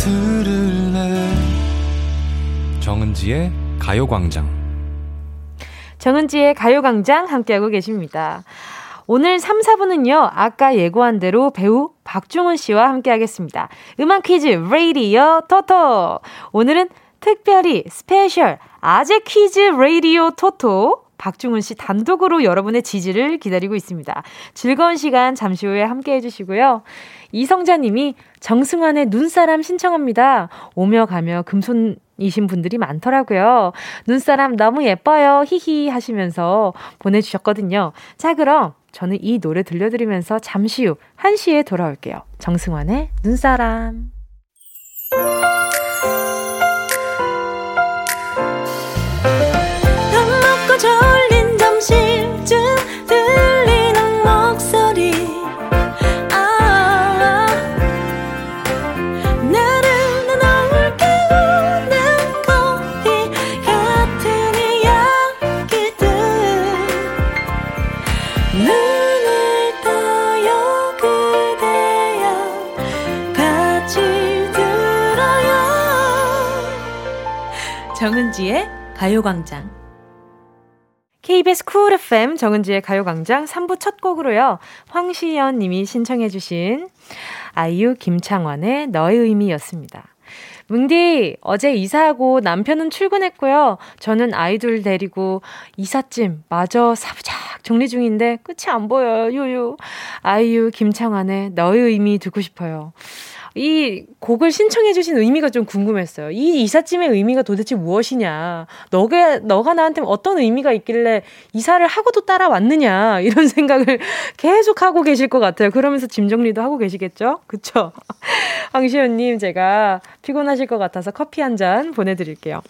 [SPEAKER 6] 들을래
[SPEAKER 7] 정은지의 가요광장
[SPEAKER 1] 정은지의 가요광장 함께하고 계십니다. 오늘 3, 4분은요, 아까 예고한 대로 배우 박중훈 씨와 함께 하겠습니다. 음악 퀴즈, 레이디어 토토. 오늘은 특별히 스페셜 아재 퀴즈 레이디오 토토. 박중훈 씨 단독으로 여러분의 지지를 기다리고 있습니다. 즐거운 시간 잠시 후에 함께 해주시고요. 이성자 님이 정승환의 눈사람 신청합니다. 오며 가며 금손 이신 분들이 많더라고요. 눈사람 너무 예뻐요. 히히 하시면서 보내주셨거든요. 자, 그럼 저는 이 노래 들려드리면서 잠시 후 1시에 돌아올게요. 정승환의 눈사람. 가요광장. KBS Cool FM 정은지의 가요광장 3부 첫 곡으로요. 황시연 님이 신청해주신 아이유 김창완의 너의 의미였습니다. 뭉디, 어제 이사하고 남편은 출근했고요. 저는 아이들 데리고 이삿짐 마저 사부작 정리 중인데 끝이 안 보여요. 유유. 아이유 김창완의 너의 의미 듣고 싶어요. 이 곡을 신청해주신 의미가 좀 궁금했어요. 이 이삿짐의 의미가 도대체 무엇이냐. 너가, 너가 나한테 어떤 의미가 있길래 이사를 하고도 따라왔느냐. 이런 생각을 계속 하고 계실 것 같아요. 그러면서 짐 정리도 하고 계시겠죠? 그쵸? 황시연님, 제가 피곤하실 것 같아서 커피 한 잔 보내드릴게요.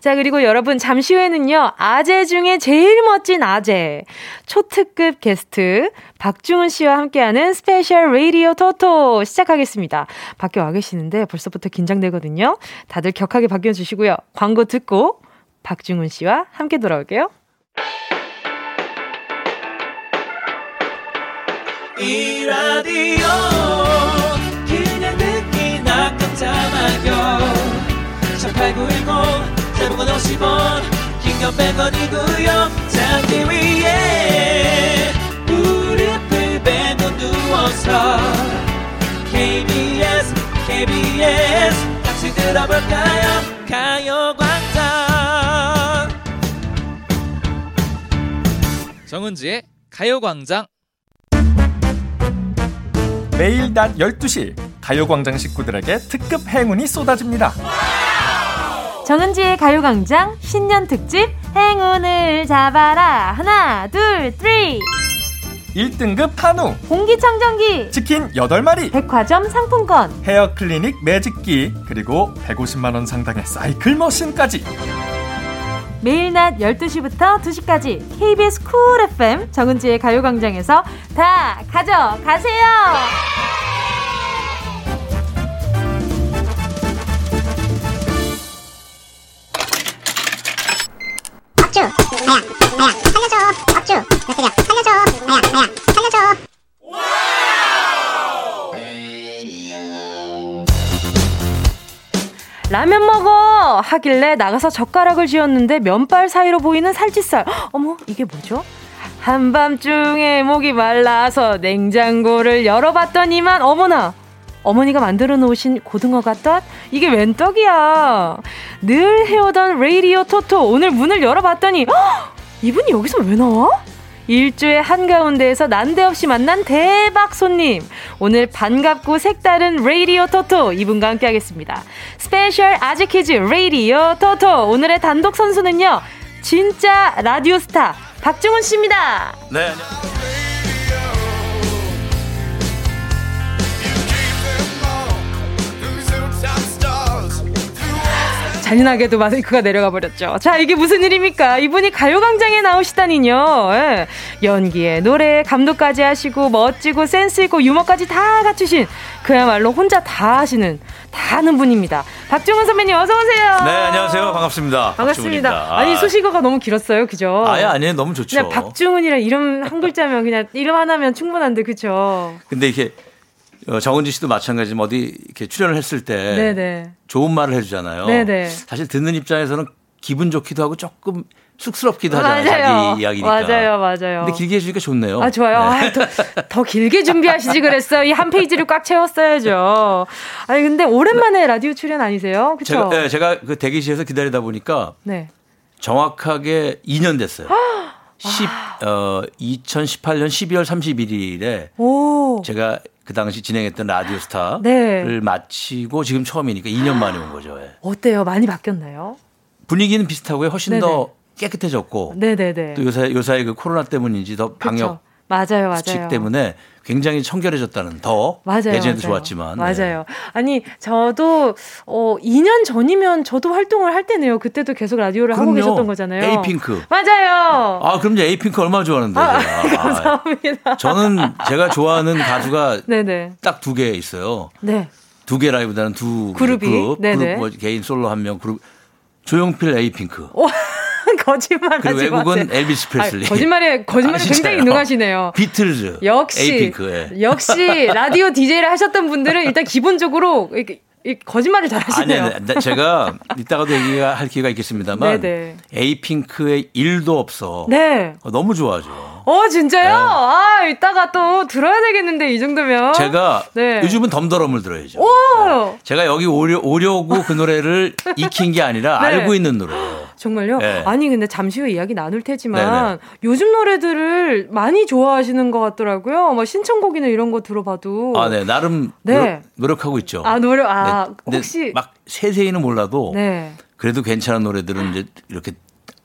[SPEAKER 1] 자, 그리고 여러분, 잠시 후에는요, 아재 중에 제일 멋진 아재, 초특급 게스트, 박중훈 씨와 함께하는 스페셜 레이디오 토토 시작하겠습니다. 밖에 와 계시는데 벌써부터 긴장되거든요. 다들 격하게 바뀌어주시고요. 광고 듣고 박중훈 씨와 함께 돌아올게요. 자8910 대목원 50원 긴건 100원이고요 잠기 위에 무릎을 베고 누워서 KBS KBS 같이 들어볼까요? 가요광장.
[SPEAKER 8] 정은지의 가요광장.
[SPEAKER 2] 매일 낮 12시 가요광장 식구들에게 특급 행운이 쏟아집니다.
[SPEAKER 1] 정은지의 가요광장 신년 특집 행운을 잡아라. 하나 둘 three.
[SPEAKER 2] 1등급 한우.
[SPEAKER 1] 공기청정기.
[SPEAKER 2] 치킨 8마리.
[SPEAKER 1] 백화점 상품권.
[SPEAKER 2] 헤어 클리닉 매직기. 그리고 150만원 상당의 사이클 머신까지.
[SPEAKER 1] 매일 낮 12시부터 2시까지 KBS Cool FM 정은지의 가요광장에서 다 가져가세요
[SPEAKER 9] 아야 살려줘 업주 몇 대냐 살려줘 아야 아야 살려줘
[SPEAKER 1] 라면 먹어 하길래 나가서 젓가락을 쥐었는데 면발 사이로 보이는 살치살 어머 이게 뭐죠? 한밤중에 목이 말라서 냉장고를 열어봤더니만 어머나 어머니가 만들어 놓으신 고등어가 떡? 이게 웬 떡이야? 늘 해오던 레이디오 토토 오늘 문을 열어봤더니 헉! 이분이 여기서 왜 나와? 일주의 한가운데에서 난데없이 만난 대박 손님. 오늘 반갑고 색다른 레이디오 토토 이분과 함께 하겠습니다. 스페셜 아재 퀴즈 레이디오 토토. 오늘의 단독 선수는요. 진짜 라디오 스타 박중훈 씨입니다.
[SPEAKER 7] 네,
[SPEAKER 1] 잔인하게도 마이크가 내려가 버렸죠. 자, 이게 무슨 일입니까? 이분이 가요광장에 나오시다니요. 예. 연기에 노래에 감독까지 하시고 멋지고 센스 있고 유머까지 다 갖추신 그야말로 혼자 다 하시는 다 하는 분입니다. 박중훈 선배님 어서 오세요.
[SPEAKER 7] 네, 안녕하세요. 반갑습니다.
[SPEAKER 1] 반갑습니다. 아니 수식어가 너무 길었어요, 그죠?
[SPEAKER 7] 아예 아니에요. 너무 좋죠.
[SPEAKER 1] 그냥 박중훈이랑 이름 한 글자면 그냥 이름 하나면 충분한데 그죠?
[SPEAKER 7] 근데 이게 어, 정은지 씨도 마찬가지지만 어디 이렇게 출연을 했을 때
[SPEAKER 1] 네네.
[SPEAKER 7] 좋은 말을 해주잖아요.
[SPEAKER 1] 네네.
[SPEAKER 7] 사실 듣는 입장에서는 기분 좋기도 하고 조금 쑥스럽기도 하잖아요. 자기 이야기니까.
[SPEAKER 1] 맞아요, 맞아요.
[SPEAKER 7] 근데 길게 해주니까 좋네요.
[SPEAKER 1] 아, 좋아요.
[SPEAKER 7] 네.
[SPEAKER 1] 아, 더, 더 길게 준비하시지 그랬어. 이한 페이지를 꽉 채웠어야죠. 아니, 근데 오랜만에 라디오 출연 아니세요? 그쵸?
[SPEAKER 7] 제가, 네, 제가 그 대기실에서 기다리다 보니까
[SPEAKER 1] 네.
[SPEAKER 7] 정확하게 2년 됐어요. 10, 어, 2018년 12월 31일에
[SPEAKER 1] 오.
[SPEAKER 7] 제가 그 당시 진행했던 라디오 스타를
[SPEAKER 1] 네.
[SPEAKER 7] 마치고 지금 처음이니까 2년 만에 온 거죠. 예.
[SPEAKER 1] 어때요? 많이 바뀌었나요?
[SPEAKER 7] 분위기는 비슷하고요. 훨씬
[SPEAKER 1] 네네.
[SPEAKER 7] 더 깨끗해졌고
[SPEAKER 1] 네네네.
[SPEAKER 7] 또 요새 요사이 그 코로나 때문인지 더 방역
[SPEAKER 1] 그쵸. 맞아요, 맞아요.
[SPEAKER 7] 수칙 때문에 굉장히 청결해졌다는 더
[SPEAKER 1] 맞아요.
[SPEAKER 7] 예전에도
[SPEAKER 1] 맞아요.
[SPEAKER 7] 좋았지만 네.
[SPEAKER 1] 맞아요. 아니, 저도 어 2년 전이면 저도 활동을 할 때네요. 그때도 계속 라디오를 하고
[SPEAKER 7] 그럼요.
[SPEAKER 1] 계셨던 거잖아요.
[SPEAKER 7] 에이핑크.
[SPEAKER 1] 맞아요.
[SPEAKER 7] 아 그럼 이제 에이핑크 얼마나 좋아하는데
[SPEAKER 1] 아,
[SPEAKER 7] 제가.
[SPEAKER 1] 감사합니다.
[SPEAKER 7] 저는 제가 좋아하는 가수가. 딱 두 개 있어요.
[SPEAKER 1] 네.
[SPEAKER 7] 두 개 라이브다는 두
[SPEAKER 1] 그룹이?
[SPEAKER 7] 그룹. 그룹 뭐 개인 솔로 한 명 그룹 조용필 에이핑크.
[SPEAKER 1] 거짓말
[SPEAKER 7] 그리고
[SPEAKER 1] 하지
[SPEAKER 7] 외국은
[SPEAKER 1] 마세요.
[SPEAKER 7] 엘비스 프레슬리.
[SPEAKER 1] 아, 거짓말에 거짓말에
[SPEAKER 7] 아, 진짜요?
[SPEAKER 1] 굉장히 능하시네요.
[SPEAKER 7] 비틀즈.
[SPEAKER 1] 역시
[SPEAKER 7] 에이핑크. 예.
[SPEAKER 1] 역시 라디오 DJ를 하셨던 분들은 일단 기본적으로 이렇게 거짓말을 잘
[SPEAKER 7] 아니,
[SPEAKER 1] 하시네요.
[SPEAKER 7] 아니, 나- 제가 이따가도 얘기가 할 기회가 있겠습니다만
[SPEAKER 1] 네네.
[SPEAKER 7] 에이핑크의 일도 없어.
[SPEAKER 1] 네.
[SPEAKER 7] 어, 너무 좋아하죠.
[SPEAKER 1] 어 진짜요? 아 이따가 또 들어야 되겠는데 이 정도면.
[SPEAKER 7] 제가
[SPEAKER 1] 네.
[SPEAKER 7] 요즘은 덤더럼을 들어야죠.
[SPEAKER 1] 오
[SPEAKER 7] 제가 여기 오려, 오려고 그 노래를 익힌 게 아니라
[SPEAKER 1] 네.
[SPEAKER 7] 알고 있는 노래예요.
[SPEAKER 1] 정말요?
[SPEAKER 7] 네.
[SPEAKER 1] 아니 근데 잠시 후에 이야기 나눌 테지만
[SPEAKER 7] 네네.
[SPEAKER 1] 요즘 노래들을 많이 좋아하시는 것 같더라고요. 뭐 신청곡이나 이런 거 들어봐도.
[SPEAKER 7] 아, 네. 나름
[SPEAKER 1] 네.
[SPEAKER 7] 노력, 하고 있죠.
[SPEAKER 1] 아 노래 아
[SPEAKER 7] 네.
[SPEAKER 1] 혹시
[SPEAKER 7] 막 세세히는 몰라도
[SPEAKER 1] 네.
[SPEAKER 7] 그래도 괜찮은 노래들은 이제 이렇게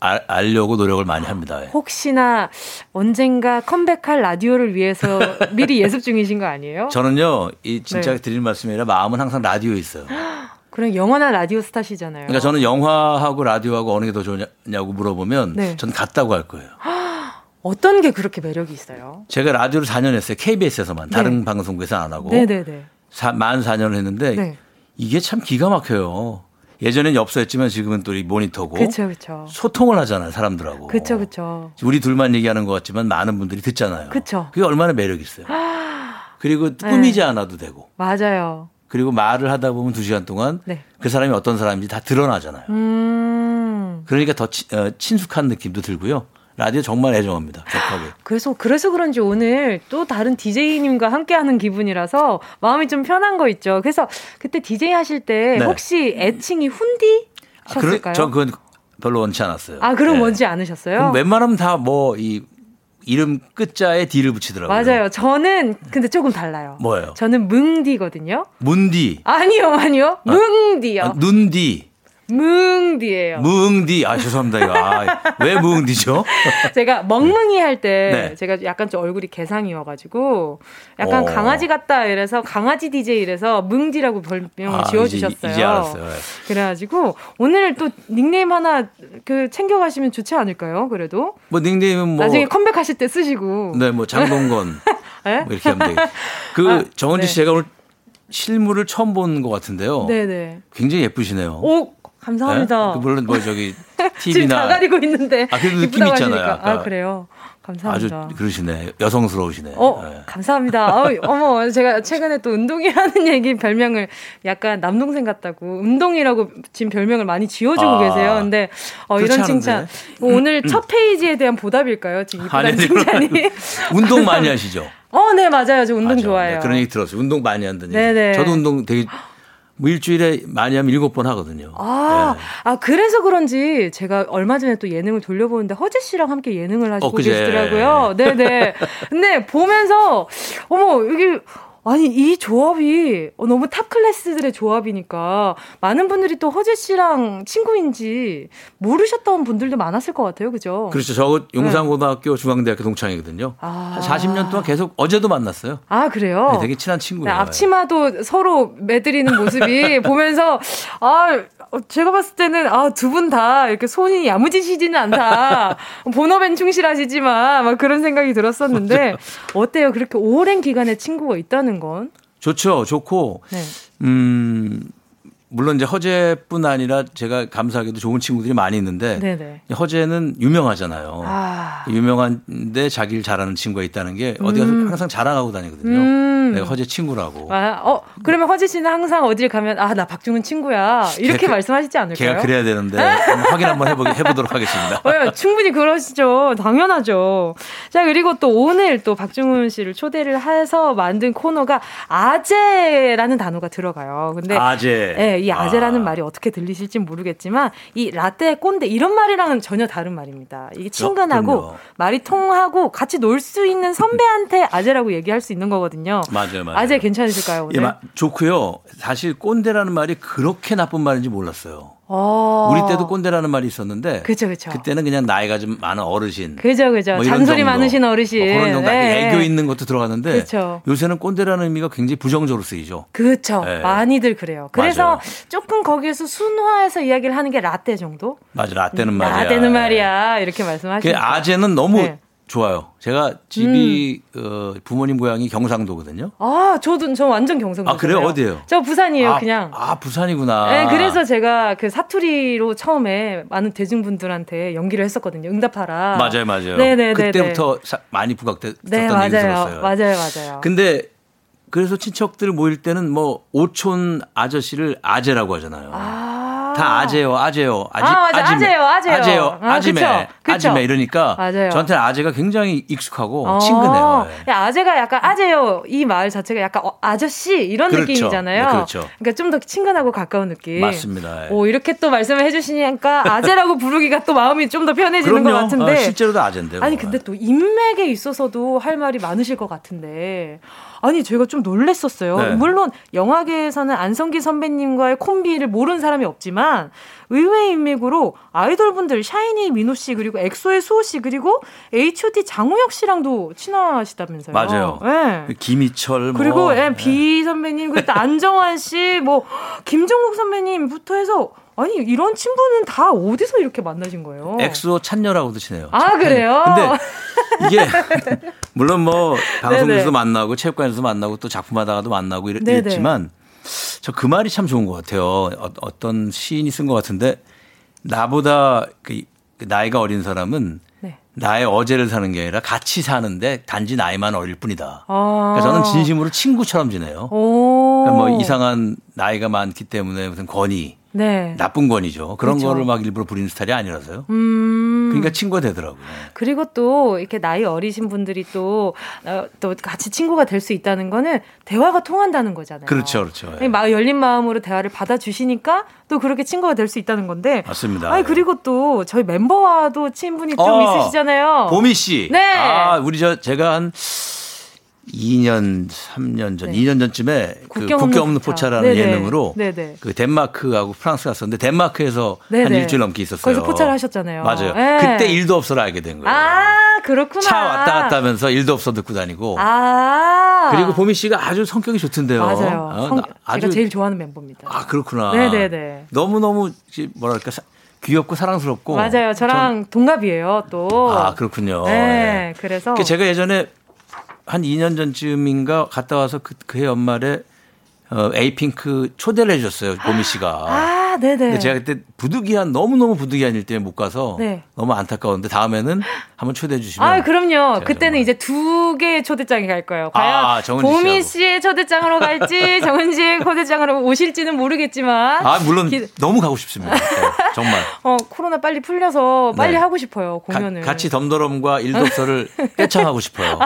[SPEAKER 7] 알, 알려고 노력을 많이 합니다. 예.
[SPEAKER 1] 혹시나 언젠가 컴백할 라디오를 위해서 미리 예습 중이신 거 아니에요?
[SPEAKER 7] 저는요, 이 진짜
[SPEAKER 1] 네.
[SPEAKER 7] 드릴 말씀이 아니라 마음은 항상 라디오에 있어요.
[SPEAKER 1] 그럼 영원한 라디오 스타시잖아요.
[SPEAKER 7] 그러니까 저는 영화하고 라디오하고 어느 게 더 좋냐고 물어보면
[SPEAKER 1] 네.
[SPEAKER 7] 전 같다고 할 거예요.
[SPEAKER 1] 어떤 게 그렇게 매력이 있어요?
[SPEAKER 7] 제가 라디오를 4년 했어요. KBS에서만. 다른
[SPEAKER 1] 네.
[SPEAKER 7] 방송국에서 안 하고.
[SPEAKER 1] 네네네.
[SPEAKER 7] 사, 만 4년을 했는데
[SPEAKER 1] 네.
[SPEAKER 7] 이게 참 기가 막혀요. 예전엔 엽서였지만 지금은 또 이 모니터고
[SPEAKER 1] 그쵸 그쵸.
[SPEAKER 7] 소통을 하잖아요, 사람들하고.
[SPEAKER 1] 그쵸 그쵸.
[SPEAKER 7] 우리 둘만 얘기하는 것 같지만 많은 분들이 듣잖아요.
[SPEAKER 1] 그쵸.
[SPEAKER 7] 그게 얼마나 매력 있어요. 그리고
[SPEAKER 1] 네.
[SPEAKER 7] 꾸미지 않아도 되고.
[SPEAKER 1] 맞아요.
[SPEAKER 7] 그리고 말을 하다 보면 두 시간 동안
[SPEAKER 1] 네.
[SPEAKER 7] 그 사람이 어떤 사람인지 다 드러나잖아요.
[SPEAKER 1] 음.
[SPEAKER 7] 그러니까 더 치- 어, 친숙한 느낌도 들고요. 라디오 정말 애정합니다. 격하게.
[SPEAKER 1] 그래서 그래서 그런지 오늘 또 다른 DJ님과 함께 하는 기분이라서 마음이 좀 편한 거 있죠. 그래서 그때 DJ 하실 때
[SPEAKER 7] 네.
[SPEAKER 1] 혹시 애칭이 훈디
[SPEAKER 7] 아, 그래,
[SPEAKER 1] 셨을까요?
[SPEAKER 7] 저 그건 별로 원치 않았어요.
[SPEAKER 1] 아 그럼
[SPEAKER 7] 네.
[SPEAKER 1] 뭔지 않으셨어요?
[SPEAKER 7] 웬만하면 다 뭐 이 이름 끝자에 D를 붙이더라고요.
[SPEAKER 1] 맞아요. 저는 근데 조금 달라요.
[SPEAKER 7] 뭐예요?
[SPEAKER 1] 저는 뭉디거든요.
[SPEAKER 7] 문디,
[SPEAKER 1] 아니요, 아니요. 뭉디요.
[SPEAKER 7] 아, 눈디,
[SPEAKER 1] 뭉디예요.
[SPEAKER 7] 무응디. 아 죄송합니다 이거. 아, 왜 무응디죠?
[SPEAKER 1] 제가 멍멍이 할때
[SPEAKER 7] 네.
[SPEAKER 1] 제가 약간 좀 얼굴이 개상이어 가지고 약간
[SPEAKER 7] 어.
[SPEAKER 1] 강아지 같다 이래서 강아지 DJ 이래서 뭉디라고 별명을
[SPEAKER 7] 아,
[SPEAKER 1] 지어 주셨어요.
[SPEAKER 7] 이제, 이제 알았어요. 네.
[SPEAKER 1] 그래 가지고 오늘 또 닉네임 하나 그 챙겨 가시면 좋지 않을까요? 그래도
[SPEAKER 7] 뭐 닉네임은 뭐
[SPEAKER 1] 나중에 컴백하실 때 쓰시고.
[SPEAKER 7] 네, 뭐 장동건
[SPEAKER 1] 네?
[SPEAKER 7] 뭐 이렇게 하면 되겠 그
[SPEAKER 1] 아,
[SPEAKER 7] 정은지
[SPEAKER 1] 네.
[SPEAKER 7] 씨 제가 오늘 실물을 처음 본 것 같은데요.
[SPEAKER 1] 네네.
[SPEAKER 7] 굉장히 예쁘시네요.
[SPEAKER 1] 오 감사합니다.
[SPEAKER 7] 네? 그 물론 뭐 저기 TV나
[SPEAKER 1] 가리고 있는데
[SPEAKER 7] 아, 그래도 느낌 있잖아요. 아까.
[SPEAKER 1] 아 그래요. 감사합니다.
[SPEAKER 7] 아주 그러시네. 여성스러우시네.
[SPEAKER 1] 어,
[SPEAKER 7] 네.
[SPEAKER 1] 감사합니다. 어, 어머, 제가 최근에 또 운동이라는 얘기 별명을 약간 남동생 같다고 운동이라고 지금 별명을 많이 지어주고
[SPEAKER 7] 아,
[SPEAKER 1] 계세요. 근데 어, 이런 칭찬? 뭐 오늘 첫 페이지에 대한 보답일까요? 지금
[SPEAKER 7] 아니,
[SPEAKER 1] 칭찬이.
[SPEAKER 7] 운동 많이 하시죠?
[SPEAKER 1] 어, 네, 맞아요. 저 운동
[SPEAKER 7] 맞아.
[SPEAKER 1] 좋아해요.
[SPEAKER 7] 네, 그런 얘기 들었어요. 운동 많이 한다는 얘기.
[SPEAKER 1] 네네.
[SPEAKER 7] 저도 운동 되게 뭐 일주일에 많이 하면 일곱 번 하거든요.
[SPEAKER 1] 아,
[SPEAKER 7] 네.
[SPEAKER 1] 아, 그래서 그런지 제가 얼마 전에 또 예능을 돌려보는데 허재 씨랑 함께 예능을 하시고
[SPEAKER 7] 어.
[SPEAKER 1] 계시더라고요. 네네. 근데 보면서, 어머, 이게, 아니, 이 조합이 어, 너무 top class들의 조합이니까 많은 분들이 또 허재 씨랑 친구인지 모르셨던 분들도 많았을 것 같아요. 그죠?
[SPEAKER 7] 그렇죠. 저 용산고등학교 중앙대학교 동창이거든요.
[SPEAKER 1] 아.
[SPEAKER 7] 한 40년 동안 계속 어제도 만났어요.
[SPEAKER 1] 아, 그래요?
[SPEAKER 7] 네, 되게 친한 친구예요.
[SPEAKER 1] 네, 앞치마도 서로 매드리는 모습이 보면서 아 어, 제가 봤을 때는 아 두 분 다 이렇게 손이 야무지시지는 않다 본업엔 충실하시지만 막 그런 생각이 들었었는데 어때요 그렇게 오랜 기간의 친구가 있다는 건
[SPEAKER 7] 좋죠. 좋고
[SPEAKER 1] 네.
[SPEAKER 7] 음 물론 이제 허재뿐 아니라 제가 감사하게도 좋은 친구들이 많이 있는데
[SPEAKER 1] 네네.
[SPEAKER 7] 허재는 유명하잖아요.
[SPEAKER 1] 아.
[SPEAKER 7] 유명한데 자기를 잘하는 친구가 있다는 게 어디 가서
[SPEAKER 1] 음.
[SPEAKER 7] 항상 자랑하고 다니거든요.
[SPEAKER 1] 음.
[SPEAKER 7] 내가 허재 친구라고.
[SPEAKER 1] 아, 어, 그러면 허지 씨는 항상 어딜 가면, 아, 나 박중훈 친구야. 이렇게
[SPEAKER 7] 걔-
[SPEAKER 1] 말씀하시지 않을까요?
[SPEAKER 7] 걔가 그래야 되는데 한번 확인 한번 해보, 해보도록 하겠습니다.
[SPEAKER 1] 어, 충분히 그러시죠. 당연하죠. 자, 그리고 또 오늘 또 박중훈 씨를 초대를 해서 만든 코너가 아재라는 단어가 들어가요. 근데
[SPEAKER 7] 아재.
[SPEAKER 1] 네, 이 아재라는
[SPEAKER 7] 아.
[SPEAKER 1] 말이 어떻게 들리실지 모르겠지만 이 라떼 꼰대 이런 말이랑은 전혀 다른 말입니다. 이게 친근하고
[SPEAKER 7] 그럼요.
[SPEAKER 1] 말이 통하고 같이 놀 수 있는 선배한테 아재라고 얘기할 수 있는 거거든요.
[SPEAKER 7] 맞아요, 맞아요.
[SPEAKER 1] 아재 괜찮으실까요? 오늘?
[SPEAKER 7] 예, 마- 좋고요. 사실 꼰대라는 말이 그렇게 나쁜 말인지 몰랐어요.
[SPEAKER 1] 어.
[SPEAKER 7] 우리 때도 꼰대라는 말이 있었는데
[SPEAKER 1] 그쵸, 그쵸.
[SPEAKER 7] 그때는 그냥 나이가 좀 많은 어르신.
[SPEAKER 1] 그죠, 그죠.
[SPEAKER 7] 뭐
[SPEAKER 1] 잔소리
[SPEAKER 7] 정도.
[SPEAKER 1] 많으신 어르신.
[SPEAKER 7] 뭐 그런 정도
[SPEAKER 1] 네,
[SPEAKER 7] 애교
[SPEAKER 1] 네.
[SPEAKER 7] 있는 것도 들어갔는데
[SPEAKER 1] 그쵸.
[SPEAKER 7] 요새는 꼰대라는 의미가 굉장히 부정적으로 쓰이죠.
[SPEAKER 1] 그렇죠.
[SPEAKER 7] 네.
[SPEAKER 1] 많이들 그래요. 그래서
[SPEAKER 7] 맞아요.
[SPEAKER 1] 조금 거기에서 순화해서 이야기를 하는 게 라떼 정도?
[SPEAKER 7] 맞아, 라떼는 말이야.
[SPEAKER 1] 라떼는 말이야. 이렇게 말씀하시죠.
[SPEAKER 7] 그 아재는 너무
[SPEAKER 1] 네.
[SPEAKER 7] 좋아요. 제가 집이 어, 부모님 고향이 경상도거든요.
[SPEAKER 1] 아, 저도 저 완전 경상도.
[SPEAKER 7] 아, 그래요? 어디예요?
[SPEAKER 1] 저 부산이에요,
[SPEAKER 7] 아,
[SPEAKER 1] 그냥.
[SPEAKER 7] 아, 부산이구나.
[SPEAKER 1] 네, 그래서 제가 그 사투리로 처음에 많은 대중분들한테 연기를 했었거든요. 응답하라.
[SPEAKER 7] 맞아요, 맞아요.
[SPEAKER 1] 네 네 네.
[SPEAKER 7] 그때부터 사- 많이 부각됐었던
[SPEAKER 1] 네,
[SPEAKER 7] 얘기
[SPEAKER 1] 맞아요.
[SPEAKER 7] 들었어요.
[SPEAKER 1] 맞아요, 맞아요.
[SPEAKER 7] 근데 그래서 친척들 모일 때는 뭐 오촌 아저씨를 아재라고 하잖아요.
[SPEAKER 1] 아.
[SPEAKER 7] 다 아재요, 아재요, 아지,
[SPEAKER 1] 아, 맞아. 아재요, 아재요.
[SPEAKER 7] 아재요,
[SPEAKER 1] 아,
[SPEAKER 7] 아지매,
[SPEAKER 1] 그쵸, 그쵸.
[SPEAKER 7] 아지매 이러니까
[SPEAKER 1] 맞아요.
[SPEAKER 7] 저한테는 아재가 굉장히 익숙하고
[SPEAKER 1] 어,
[SPEAKER 7] 친근해요. 예.
[SPEAKER 1] 야, 아재가 약간 아재요 이 말 자체가 약간 어, 아저씨 이런
[SPEAKER 7] 그렇죠.
[SPEAKER 1] 느낌이잖아요.
[SPEAKER 7] 네, 그렇죠.
[SPEAKER 1] 러니까 좀 더 친근하고 가까운 느낌.
[SPEAKER 7] 맞습니다. 예.
[SPEAKER 1] 오 이렇게 또 말씀을 해주시니까 아재라고 부르기가 또 마음이 좀 더 편해지는 것 같은데.
[SPEAKER 7] 어, 실제로도 아재인데요.
[SPEAKER 1] 아니 근데 또 인맥에 있어서도 할 말이 많으실 것 같은데 아니 제가 좀 놀랬었어요.
[SPEAKER 7] 네.
[SPEAKER 1] 물론 영화계에서는 안성기 선배님과의 콤비를 모르는 사람이 없지만 의외의 인맥으로 아이돌분들 샤이니 민호 씨 그리고 엑소의 수호 씨 그리고 H.O.T 장우혁 씨랑도 친하시다면서요.
[SPEAKER 7] 맞아요.
[SPEAKER 1] 네.
[SPEAKER 7] 김희철 뭐
[SPEAKER 1] 그리고 예, 비 선배님 그리고 또 안정환 씨 뭐 김종국 선배님부터 해서 아니 이런 친분은 다 어디서 이렇게 만나신 거예요?
[SPEAKER 7] 엑소 찬열하고도 친해요.
[SPEAKER 1] 아, 그래요?
[SPEAKER 7] 근데 이게 물론 뭐 방송에서도
[SPEAKER 1] 네네.
[SPEAKER 7] 만나고 체육관에서 만나고 또 작품하다가도 만나고 이랬,
[SPEAKER 1] 네네.
[SPEAKER 7] 지만 저 그 말이 참 좋은 것 같아요. 어, 떤 시인이 쓴 것 같은데 나보다 그, 그 나이가 어린 사람은
[SPEAKER 1] 네.
[SPEAKER 7] 나의 어제를 사는 게 아니라 같이 사는데 단지 나이만 어릴 뿐이다.
[SPEAKER 1] 아.
[SPEAKER 7] 그래서 저는 진심으로 친구처럼 지내요.
[SPEAKER 1] 오.
[SPEAKER 7] 그러니까 뭐 이상한 나이가 많기 때문에 무슨 권위,
[SPEAKER 1] 네.
[SPEAKER 7] 나쁜 권위죠. 그런
[SPEAKER 1] 그렇죠.
[SPEAKER 7] 거를 막 일부러 부리는 스타일이 아니라서요.
[SPEAKER 1] 음.
[SPEAKER 7] 그러니까 친구가 되더라고요.
[SPEAKER 1] 그리고 또 이렇게 나이 어리신 분들이 또, 어, 또 같이 친구가 될 수 있다는 거는 대화가 통한다는 거잖아요.
[SPEAKER 7] 그렇죠, 그렇죠. 예.
[SPEAKER 1] 마- 열린 마음으로 대화를 받아주시니까 또 그렇게 친구가 될 수 있다는 건데.
[SPEAKER 7] 맞습니다.
[SPEAKER 1] 아니, 그리고 또 저희 멤버와도 친분이 좀
[SPEAKER 7] 어,
[SPEAKER 1] 있으시잖아요.
[SPEAKER 7] 보미 씨.
[SPEAKER 1] 네.
[SPEAKER 7] 아, 우리 저 제가 한 2년, 3년 전,
[SPEAKER 1] 네.
[SPEAKER 7] 2년 전쯤에 그
[SPEAKER 1] 국경
[SPEAKER 7] 국경,
[SPEAKER 1] 없는
[SPEAKER 7] 없는
[SPEAKER 1] 포차.
[SPEAKER 7] 포차라는
[SPEAKER 1] 네네.
[SPEAKER 7] 예능으로
[SPEAKER 1] 네네.
[SPEAKER 7] 그 덴마크하고 프랑스 갔었는데 덴마크에서 한
[SPEAKER 1] 네네.
[SPEAKER 7] 일주일 넘게 있었어요.
[SPEAKER 1] 거기서 포차를 하셨잖아요.
[SPEAKER 7] 맞아요.
[SPEAKER 1] 네.
[SPEAKER 7] 그때 일도 없어라 알게 된 거예요.
[SPEAKER 1] 아, 그렇구나.
[SPEAKER 7] 차 왔다 갔다 하면서 일도 없어 듣고 다니고.
[SPEAKER 1] 아.
[SPEAKER 7] 그리고 보미 씨가 아주 성격이 좋던데요.
[SPEAKER 1] 맞아요.
[SPEAKER 7] 어,
[SPEAKER 1] 성,
[SPEAKER 7] 나- 아주
[SPEAKER 1] 제가 제일 좋아하는 멤버입니다.
[SPEAKER 7] 아 그렇구나.
[SPEAKER 1] 네네네.
[SPEAKER 7] 너무 너무 뭐랄까 사- 귀엽고 사랑스럽고.
[SPEAKER 1] 맞아요. 저랑 동갑이에요, 또.
[SPEAKER 7] 전- 아 그렇군요.
[SPEAKER 1] 네, 그래서.
[SPEAKER 7] 그 제가 예전에 한 2년 전쯤인가 갔다 와서 그, 그해 연말에 어, 에이핑크 초대를 해줬어요 보미 씨가.
[SPEAKER 1] 아, 아, 네네.
[SPEAKER 7] 근데 제가 그때 부득이한 너무너무 부득이한 일 때문에 못 가서
[SPEAKER 1] 네.
[SPEAKER 7] 너무 안타까웠는데 다음에는 한번 초대해 주시면
[SPEAKER 1] 아, 그럼요. 그때는
[SPEAKER 7] 정말-
[SPEAKER 1] 이제 두 개의 초대장이 갈 거예요. 과연
[SPEAKER 7] 아,
[SPEAKER 1] 보미. 씨의 초대장으로 갈지, 정은 씨의 초대장으로 오실지는 모르겠지만.
[SPEAKER 7] 아, 물론
[SPEAKER 1] 기-
[SPEAKER 7] 너무 가고 싶습니다. 네, 정말.
[SPEAKER 1] 어, 코로나 빨리 풀려서 빨리
[SPEAKER 7] 네.
[SPEAKER 1] 하고 싶어요,
[SPEAKER 7] 가-
[SPEAKER 1] 공연을.
[SPEAKER 7] 같이 덤더럼과 일독서를 떼창하고 싶어요.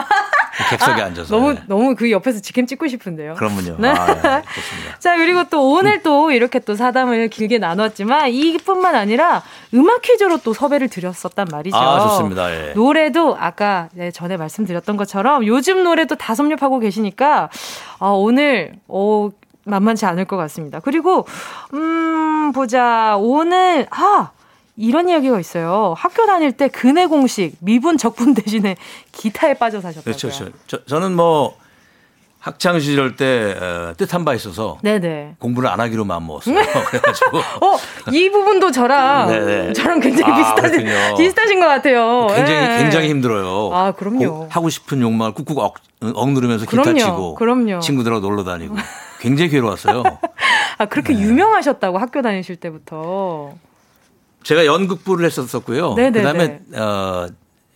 [SPEAKER 7] 객석에
[SPEAKER 1] 아,
[SPEAKER 7] 앉아서.
[SPEAKER 1] 너무,
[SPEAKER 7] 네.
[SPEAKER 1] 너무 그 옆에서 직캠 찍고 싶은데요.
[SPEAKER 7] 그러면요.
[SPEAKER 1] 네.
[SPEAKER 7] 아, 네, 좋습니다.
[SPEAKER 1] 자, 그리고 또 오늘 또 이렇게 또 사담을 길게 나눴지만 이뿐만 아니라 음악 퀴즈로 또 섭외를 드렸었단 말이죠.
[SPEAKER 7] 아, 좋습니다. 예.
[SPEAKER 1] 노래도 아까 네, 전에 말씀드렸던 것처럼 요즘 노래도 다 섭렵하고 계시니까 아, 오늘 어, 만만치 않을 것 같습니다. 그리고 음 보자 오늘 아 이런 이야기가 있어요. 학교 다닐 때 근해 공식 미분 적분 대신에 기타에 빠져 사셨다고요.
[SPEAKER 7] 그렇죠, 그렇죠. 저, 저는 뭐 학창 시절 때 어, 뜻한 바 있어서
[SPEAKER 1] 네네.
[SPEAKER 7] 공부를 안 하기로 마음 먹었어요. 그래가지고
[SPEAKER 1] 어, 이 부분도 저랑
[SPEAKER 7] 네네.
[SPEAKER 1] 저랑 굉장히
[SPEAKER 7] 아,
[SPEAKER 1] 비슷하신
[SPEAKER 7] 그렇군요.
[SPEAKER 1] 비슷하신 것 같아요.
[SPEAKER 7] 굉장히
[SPEAKER 1] 예.
[SPEAKER 7] 굉장히 힘들어요.
[SPEAKER 1] 아, 그럼요.
[SPEAKER 7] 고- 하고 싶은 욕망을 꾹꾹 억, 억누르면서 기타
[SPEAKER 1] 그럼요,
[SPEAKER 7] 치고
[SPEAKER 1] 그럼요.
[SPEAKER 7] 친구들하고 놀러 다니고 굉장히 괴로웠어요.
[SPEAKER 1] 아 그렇게
[SPEAKER 7] 네.
[SPEAKER 1] 유명하셨다고 학교 다니실 때부터.
[SPEAKER 7] 제가 연극부를 했었었고요.
[SPEAKER 1] 네네네.
[SPEAKER 7] 그다음에 어,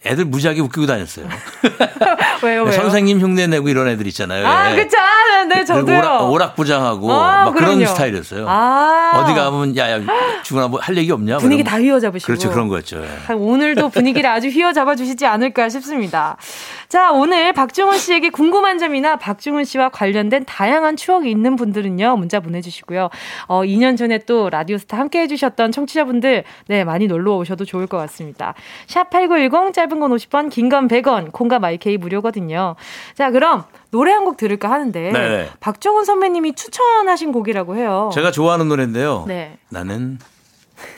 [SPEAKER 7] 애들 무지하게 웃기고 다녔어요.
[SPEAKER 1] 왜요, 왜요?
[SPEAKER 7] 선생님 흉내 내고 이런 애들 있잖아요.
[SPEAKER 1] 아,
[SPEAKER 7] 예.
[SPEAKER 1] 그쵸. 아, 네,
[SPEAKER 7] 그리고
[SPEAKER 1] 저도요.
[SPEAKER 7] 오락, 오락부장하고
[SPEAKER 1] 아,
[SPEAKER 7] 막 그런
[SPEAKER 1] 그럼요.
[SPEAKER 7] 스타일이었어요.
[SPEAKER 1] 아.
[SPEAKER 7] 어디 가면 야야 주근아 뭐할 얘기 없냐?
[SPEAKER 1] 분위기
[SPEAKER 7] 그러면
[SPEAKER 1] 다 휘어잡으시고.
[SPEAKER 7] 그렇죠 그런 거였죠. 예.
[SPEAKER 1] 아, 오늘도 분위기를 아주 휘어잡아 주시지 않을까 싶습니다. 자, 오늘 박중훈 씨에게 궁금한 점이나 박중훈 씨와 관련된 다양한 추억이 있는 분들은요, 문자 보내주시고요. 어, 2년 전에 또 라디오스타 함께 해주셨던 청취자분들, 네, 많이 놀러 오셔도 좋을 것 같습니다. 샵8910, 짧은 건 50원, 긴 건 100원, 콩과 마이케이 무료거든요. 자, 그럼 노래 한 곡 들을까 하는데,
[SPEAKER 7] 네.
[SPEAKER 1] 박중훈 선배님이 추천하신 곡이라고 해요.
[SPEAKER 7] 제가 좋아하는 노래인데요.
[SPEAKER 1] 네.
[SPEAKER 7] 나는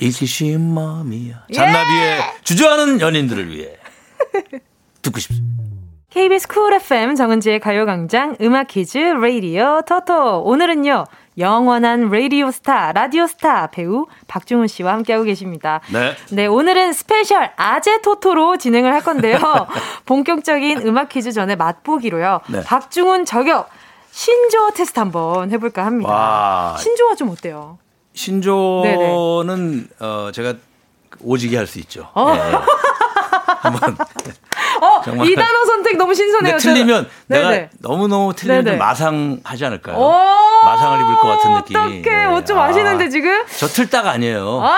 [SPEAKER 7] 쉬운 마음이야. 잔나비의 주저하는 연인들을 위해 듣고 싶습니다.
[SPEAKER 1] KBS Cool FM 정은지의 가요광장 음악 퀴즈 라디오 토토. 오늘은요, 영원한 라디오 스타, 라디오 스타 배우 박중훈 씨와 함께하고 계십니다.
[SPEAKER 7] 네.
[SPEAKER 1] 네, 오늘은 스페셜 아재 토토로 진행을 할 건데요. 본격적인 음악 퀴즈 전에 맛보기로요.
[SPEAKER 7] 네.
[SPEAKER 1] 박중훈 저격 신조어 테스트 한번 해볼까 합니다.
[SPEAKER 7] 와.
[SPEAKER 1] 신조어 좀 어때요?
[SPEAKER 7] 신조는 어 제가 오지게 할 수 있죠.
[SPEAKER 1] 어.
[SPEAKER 7] 예. 한번
[SPEAKER 1] 어,
[SPEAKER 7] 정말.
[SPEAKER 1] 이 단어 선택 너무 신선해요.
[SPEAKER 7] 틀리면
[SPEAKER 1] 저-
[SPEAKER 7] 내가
[SPEAKER 1] 네네.
[SPEAKER 7] 너무 너무 틀리면
[SPEAKER 1] 네네.
[SPEAKER 7] 좀 마상하지 않을까요?
[SPEAKER 1] 오,
[SPEAKER 7] 마상을 입을 것 같은 느낌.
[SPEAKER 1] 어떡해.
[SPEAKER 7] 네.
[SPEAKER 1] 어, 좀
[SPEAKER 7] 아.
[SPEAKER 1] 아시는데 지금?
[SPEAKER 7] 저 틀딱 아니에요.
[SPEAKER 1] 아,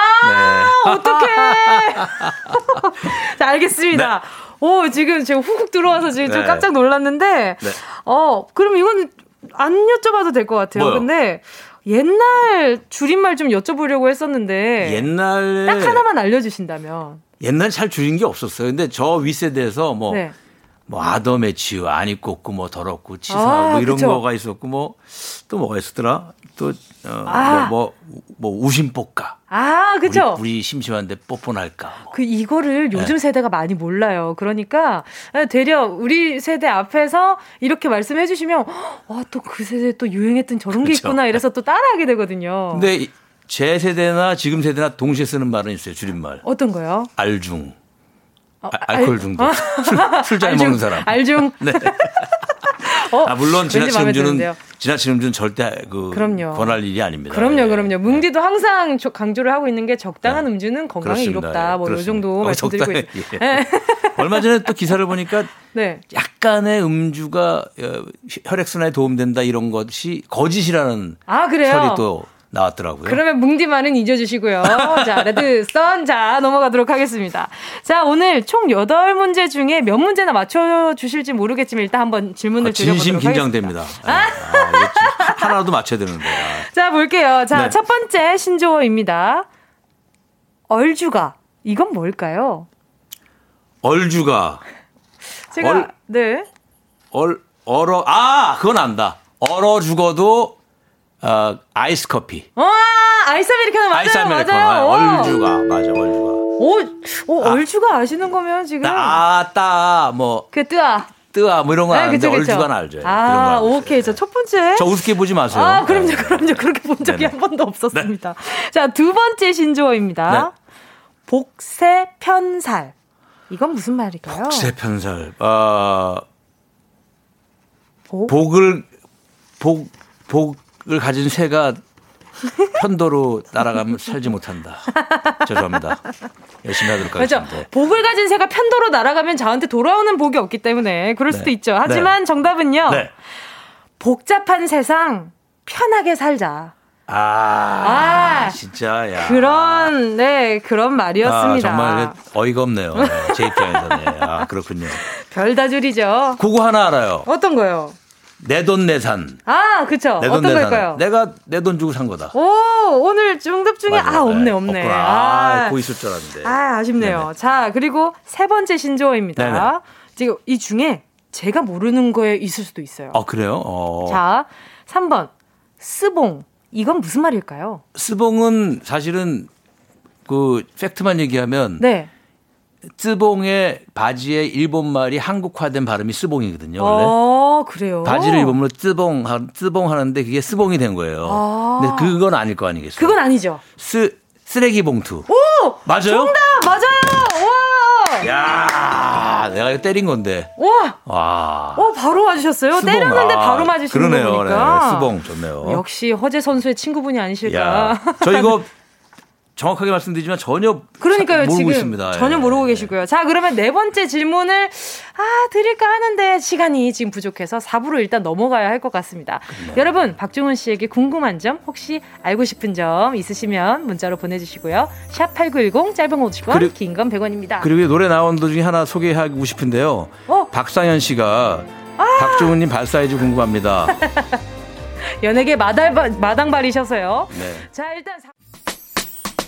[SPEAKER 7] 네.
[SPEAKER 1] 어떡해. 자, 알겠습니다. 오, 지금 제가 훅훅 들어와서 지금 좀
[SPEAKER 7] 네.
[SPEAKER 1] 깜짝 놀랐는데,
[SPEAKER 7] 네.
[SPEAKER 1] 어, 그럼 이건 안 여쭤봐도 될 것 같아요.
[SPEAKER 7] 뭐요?
[SPEAKER 1] 근데 옛날 줄임말 좀 여쭤보려고 했었는데,
[SPEAKER 7] 옛날에
[SPEAKER 1] 딱 하나만 알려주신다면.
[SPEAKER 7] 옛날 잘 줄인 게 없었어요. 근데 저 윗세대에서 뭐
[SPEAKER 1] 네.
[SPEAKER 7] 뭐 아더매치유 안 입고 없고 뭐 더럽고 치사
[SPEAKER 1] 아,
[SPEAKER 7] 뭐 이런
[SPEAKER 1] 그쵸.
[SPEAKER 7] 거가 있었고 뭐 또 뭐가 있었더라 또뭐
[SPEAKER 1] 아.
[SPEAKER 7] 뭐, 뭐 우심뽀까
[SPEAKER 1] 아, 그쵸?
[SPEAKER 7] 우리, 우리 심심한데 뽀뽀날까 뭐.
[SPEAKER 1] 그 이거를 요즘
[SPEAKER 7] 네.
[SPEAKER 1] 세대가 많이 몰라요. 그러니까 되려 우리 세대 앞에서 이렇게 말씀해 주시면 와 또 그 세대 또 유행했던 저런 게
[SPEAKER 7] 그렇죠.
[SPEAKER 1] 있구나 이래서 또 따라하게 되거든요.
[SPEAKER 7] 근데 이- 제 세대나 지금 세대나 동시에 쓰는 말은 있어요 줄임말
[SPEAKER 1] 어떤 거요?
[SPEAKER 7] 알중
[SPEAKER 1] 어,
[SPEAKER 7] 아, 알코올 중독 술잘
[SPEAKER 1] 알중,
[SPEAKER 7] 먹는 사람
[SPEAKER 1] 알중.
[SPEAKER 7] 네.
[SPEAKER 1] 어,
[SPEAKER 7] 아 물론
[SPEAKER 1] 마음에
[SPEAKER 7] 음주는. 지나친 음주는 절대 그
[SPEAKER 1] 그럼요.
[SPEAKER 7] 권할 일이 아닙니다.
[SPEAKER 1] 그럼요,
[SPEAKER 7] 예.
[SPEAKER 1] 그럼요. 뭉디도 항상 저- 강조를 하고 있는 게 적당한 음주는 건강에. 이롭다. 뭐이
[SPEAKER 7] 그렇습니다.
[SPEAKER 1] 정도
[SPEAKER 7] 어,
[SPEAKER 1] 말씀드리고
[SPEAKER 7] 적당히,
[SPEAKER 1] 있습니다.
[SPEAKER 7] 예. 얼마 전에 또 기사를 보니까
[SPEAKER 1] 네.
[SPEAKER 7] 약간의 음주가 어, 혈액순환에 도움된다 이런 것이 거짓이라는
[SPEAKER 1] 아 그래요.
[SPEAKER 7] 설이 또 나왔더라고요.
[SPEAKER 1] 그러면 뭉디만은 잊어주시고요. 자, 레드 선. 자, 넘어가도록 하겠습니다. 자, 오늘 총 8문제 중에 몇 문제나 맞춰주실지 모르겠지만 일단 한번 질문을
[SPEAKER 7] 아, 진심
[SPEAKER 1] 드려보도록
[SPEAKER 7] 긴장됩니다.
[SPEAKER 1] 하겠습니다.
[SPEAKER 7] 아, 하나도 맞춰야 되는데. 아.
[SPEAKER 1] 자, 볼게요. 자,
[SPEAKER 7] 네.
[SPEAKER 1] 첫 번째 신조어입니다. 얼주가. 이건 뭘까요?
[SPEAKER 7] 얼주가
[SPEAKER 1] 제가,
[SPEAKER 7] 얼-
[SPEAKER 1] 네.
[SPEAKER 7] 얼 얼어 아 그건 안다. 얼어 죽어도 어, 아이스 커피.
[SPEAKER 1] 와, 아이스 아메리카노 맞아요.
[SPEAKER 7] 아이스 아메리카노.
[SPEAKER 1] 맞아요.
[SPEAKER 7] 얼주가 맞아 얼주가.
[SPEAKER 1] 오, 오, 얼주가 아시는 거면 지금.
[SPEAKER 7] 따따뭐
[SPEAKER 1] 그 뜨아.
[SPEAKER 7] 뜨아 뭐 이런 건
[SPEAKER 1] 네,
[SPEAKER 7] 아는데. 얼주가 알죠. 거
[SPEAKER 1] 아. 오케이. 자, 첫 번째.
[SPEAKER 7] 저 우습게 보지 마세요.
[SPEAKER 1] 아, 그럼요,
[SPEAKER 7] 네.
[SPEAKER 1] 그럼요. 그렇게 본 적이
[SPEAKER 7] 네네.
[SPEAKER 1] 한 번도 없었습니다. 자, 두 번째 신조어입니다.
[SPEAKER 7] 네.
[SPEAKER 1] 복세 편살. 이건 무슨 말일까요?
[SPEAKER 7] 세편살. 어,
[SPEAKER 1] 복?
[SPEAKER 7] 복을 복 복 을 가진 새가 편도로 따라가면 살지 못한다. 죄송합니다. 열심히 하도록
[SPEAKER 1] 그렇죠.
[SPEAKER 7] 하겠습니다.
[SPEAKER 1] 복을 가진 새가 편도로 날아가면 저한테 돌아오는 복이 없기 때문에 그럴 수도
[SPEAKER 7] 네.
[SPEAKER 1] 있죠. 하지만 정답은요.
[SPEAKER 7] 네.
[SPEAKER 1] 복잡한 세상 편하게 살자.
[SPEAKER 7] 아,
[SPEAKER 1] 아,
[SPEAKER 7] 진짜 야.
[SPEAKER 1] 그런 네 그런
[SPEAKER 7] 아,
[SPEAKER 1] 말이었습니다.
[SPEAKER 7] 정말 어이가 없네요. 네, 제 입장에서는. 아, 그렇군요.
[SPEAKER 1] 별다줄이죠.
[SPEAKER 7] 그거 하나 알아요.
[SPEAKER 1] 어떤 거요?
[SPEAKER 7] 내 돈 내산.
[SPEAKER 1] 아, 그쵸.
[SPEAKER 7] 내 돈
[SPEAKER 1] 어떤
[SPEAKER 7] 내산.
[SPEAKER 1] 걸까요?
[SPEAKER 7] 내가 내 돈 주고 산 거다.
[SPEAKER 1] 오, 오늘 중급 중에
[SPEAKER 7] 맞아요.
[SPEAKER 1] 아 없네
[SPEAKER 7] 네,
[SPEAKER 1] 없네.
[SPEAKER 7] 없구나. 아, 고 있을 줄 알았는데.
[SPEAKER 1] 아, 아쉽네요.
[SPEAKER 7] 네네.
[SPEAKER 1] 자, 그리고 세 번째 신조어입니다.
[SPEAKER 7] 네네.
[SPEAKER 1] 지금 이 중에 제가 모르는 거에 있을 수도 있어요.
[SPEAKER 7] 아, 그래요? 어.
[SPEAKER 1] 자, 3번. 스봉. 이건 무슨 말일까요?
[SPEAKER 7] 스봉은 사실은 그 팩트만 얘기하면
[SPEAKER 1] 네.
[SPEAKER 7] 쯔봉의 바지의 일본 말이 한국화된 발음이 스봉이거든요. 원래.
[SPEAKER 1] 어, 그래요.
[SPEAKER 7] 바지를 쯔봉 하- 쯔봉 하는데 그게 스봉이 된 거예요.
[SPEAKER 1] 아.
[SPEAKER 7] 근데 그건 아닐 거 아니겠어요?
[SPEAKER 1] 그건 아니죠.
[SPEAKER 7] 쓰 쓰레기 봉투.
[SPEAKER 1] 오!
[SPEAKER 7] 맞아요?
[SPEAKER 1] 정답! 맞아요! 와!
[SPEAKER 7] 야, 내가 이거 때린 건데.
[SPEAKER 1] 와!
[SPEAKER 7] 와.
[SPEAKER 1] 어, 바로 맞으셨어요?
[SPEAKER 7] 스봉.
[SPEAKER 1] 때렸는데
[SPEAKER 7] 아,
[SPEAKER 1] 바로 맞으시는
[SPEAKER 7] 그러네요.
[SPEAKER 1] 거 보니까.
[SPEAKER 7] 네, 스봉 좋네요.
[SPEAKER 1] 역시 허재 선수의 친구분이 아니실까.
[SPEAKER 7] 야, 저 이거 정확하게 말씀드리지만 전혀
[SPEAKER 1] 그러니까요,
[SPEAKER 7] 모르고
[SPEAKER 1] 지금
[SPEAKER 7] 있습니다.
[SPEAKER 1] 전혀
[SPEAKER 7] 예.
[SPEAKER 1] 모르고 계시고요. 자, 그러면 네 번째 질문을 아 드릴까 하는데 시간이 지금 부족해서 4부로 일단 넘어가야 할 것 같습니다. 여러분, 박중훈 씨에게 궁금한 점 혹시 알고 싶은 점 있으시면 문자로 보내주시고요. 샵 #8910 짧은 거 50원,
[SPEAKER 7] 그리-
[SPEAKER 1] 긴건 100원입니다.
[SPEAKER 7] 그리고 이 노래 나온 도 중에 하나 소개하고 싶은데요.
[SPEAKER 1] 어?
[SPEAKER 7] 박상현 씨가
[SPEAKER 1] 아!
[SPEAKER 7] 박종훈님 발 사이즈 궁금합니다.
[SPEAKER 1] 연예계 마달 마당발이셔서요.
[SPEAKER 7] 네.
[SPEAKER 1] 자, 일단 사-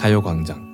[SPEAKER 10] 가요광장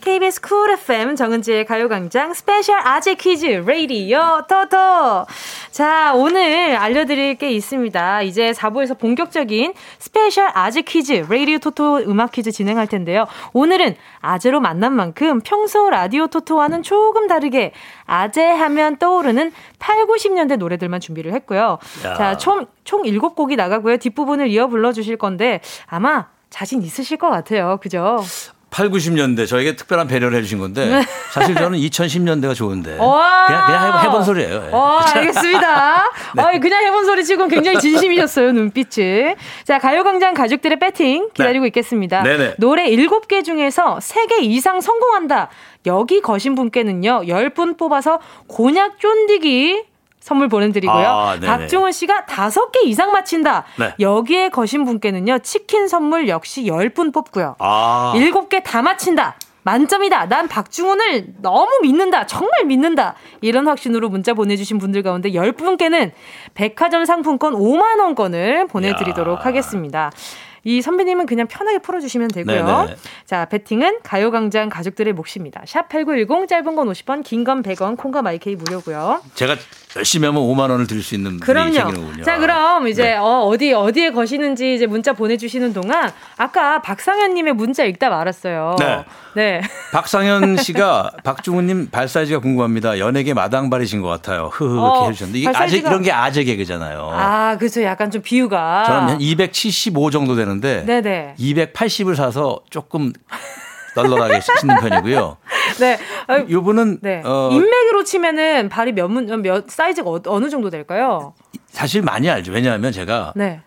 [SPEAKER 1] KBS Cool FM 정은지의 가요광장 스페셜 아재 퀴즈 레이디오 토토. 자, 오늘 알려드릴 게 있습니다. 이제 4부에서 본격적인 스페셜 아재 퀴즈 레이디오 토토 음악 퀴즈 진행할 텐데요. 오늘은 아재로 만난 만큼 평소 라디오 토토와는 조금 다르게 아재 하면 떠오르는 8, 90년대 노래들만 준비를 했고요.
[SPEAKER 7] 야.
[SPEAKER 1] 자, 총, 총 7곡이 나가고요. 뒷부분을 이어 불러주실 건데 아마 자신 있으실 것 같아요. 그죠?
[SPEAKER 7] 8, 90년대 저에게 특별한 배려를 해주신 건데 사실 저는 2010년대가 좋은데
[SPEAKER 1] 와.
[SPEAKER 7] 그냥 그냥 해본, 소리예요. 예.
[SPEAKER 1] 어, 알겠습니다.
[SPEAKER 7] 네.
[SPEAKER 1] 어, 그냥 해본 소리 치고 굉장히 진심이셨어요, 눈빛이. 자, 가요광장 가족들의 배팅 기다리고 있겠습니다.
[SPEAKER 7] 네네.
[SPEAKER 1] 노래 7개 중에서 3개 이상 성공한다. 여기 거신 분께는요, 10분 뽑아서 곤약 쫀디기 선물 보내드리고요.
[SPEAKER 7] 아.
[SPEAKER 1] 박중훈 씨가 5개 이상 맞힌다.
[SPEAKER 7] 네.
[SPEAKER 1] 여기에 거신 분께는요, 치킨 선물 역시 10분 뽑고요.
[SPEAKER 7] 아.
[SPEAKER 1] 일곱 개다 맞힌다. 만점이다. 난 박중훈을 너무 믿는다. 정말 믿는다. 이런 확신으로 문자 보내주신 분들 가운데 10분께는 백화점 상품권 5만원권을 보내드리도록
[SPEAKER 7] 야.
[SPEAKER 1] 하겠습니다. 이 선배님은 그냥 편하게 풀어주시면 되고요.
[SPEAKER 7] 네네.
[SPEAKER 1] 자, 배팅은 가요광장 가족들의 몫입니다. 샵 8910 짧은 건 50원, 긴 건 100원, 콩과 마이케이 무료고요.
[SPEAKER 7] 제가 열심히 하면 5만 원을 드릴 수 있는 그럼요.
[SPEAKER 1] 자, 그럼 이제
[SPEAKER 7] 네.
[SPEAKER 1] 어, 어디 어디에 거시는지 이제 문자 보내주시는 동안 아까 박상현님의 문자 읽다 말았어요.
[SPEAKER 7] 네.
[SPEAKER 1] 네.
[SPEAKER 7] 박상현 씨가 박중훈님 발 사이즈가 궁금합니다. 연예계 마당발이신 것 같아요. 흐흐
[SPEAKER 1] 어,
[SPEAKER 7] 이렇게 해주셨는데 이게
[SPEAKER 1] 발
[SPEAKER 7] 아재 이런 게 아재 개그잖아요.
[SPEAKER 1] 아, 그죠. 약간 좀 비유가.
[SPEAKER 7] 저는 한275 정도 되는 데
[SPEAKER 1] 네네.
[SPEAKER 7] 280을 사서 조금 널널하게 신는 편이고요.
[SPEAKER 1] 네. 아,
[SPEAKER 7] 요분은
[SPEAKER 1] 네.
[SPEAKER 7] 어,
[SPEAKER 1] 인맥으로 치면은 발이 몇, 문, 몇 사이즈가 어, 어느 정도 될까요?
[SPEAKER 7] 사실 많이 알죠. 왜냐하면 제가
[SPEAKER 1] 네.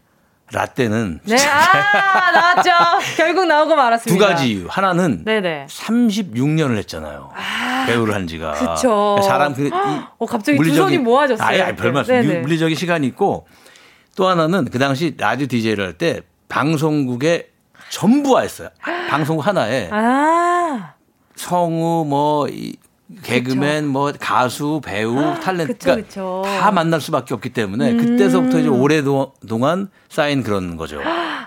[SPEAKER 7] 라떼는
[SPEAKER 1] 네. 아, 나왔죠. 결국 나오고
[SPEAKER 7] 두
[SPEAKER 1] 말았습니다.
[SPEAKER 7] 가지 이유. 하나는
[SPEAKER 1] 네네.
[SPEAKER 7] 36년을 했잖아요. 배우를 한 지가.
[SPEAKER 1] 그쵸.
[SPEAKER 7] 사람 그이
[SPEAKER 1] 어, 갑자기 두 손이 모아졌어요.
[SPEAKER 7] 아예 별 말씀. 물리적인 시간이 있고 또 하나는 그 당시 라디오 DJ를 할 때 방송국에 전부 와 있어요. 방송국 하나에
[SPEAKER 1] 아.
[SPEAKER 7] 성우 뭐 이, 개그맨 뭐 가수 배우 탤런트
[SPEAKER 1] 그쵸,
[SPEAKER 7] 그러니까
[SPEAKER 1] 그쵸.
[SPEAKER 7] 다 만날 수밖에 없기 때문에
[SPEAKER 1] 음.
[SPEAKER 7] 그때서부터 이제 오래동안 쌓인 그런 거죠.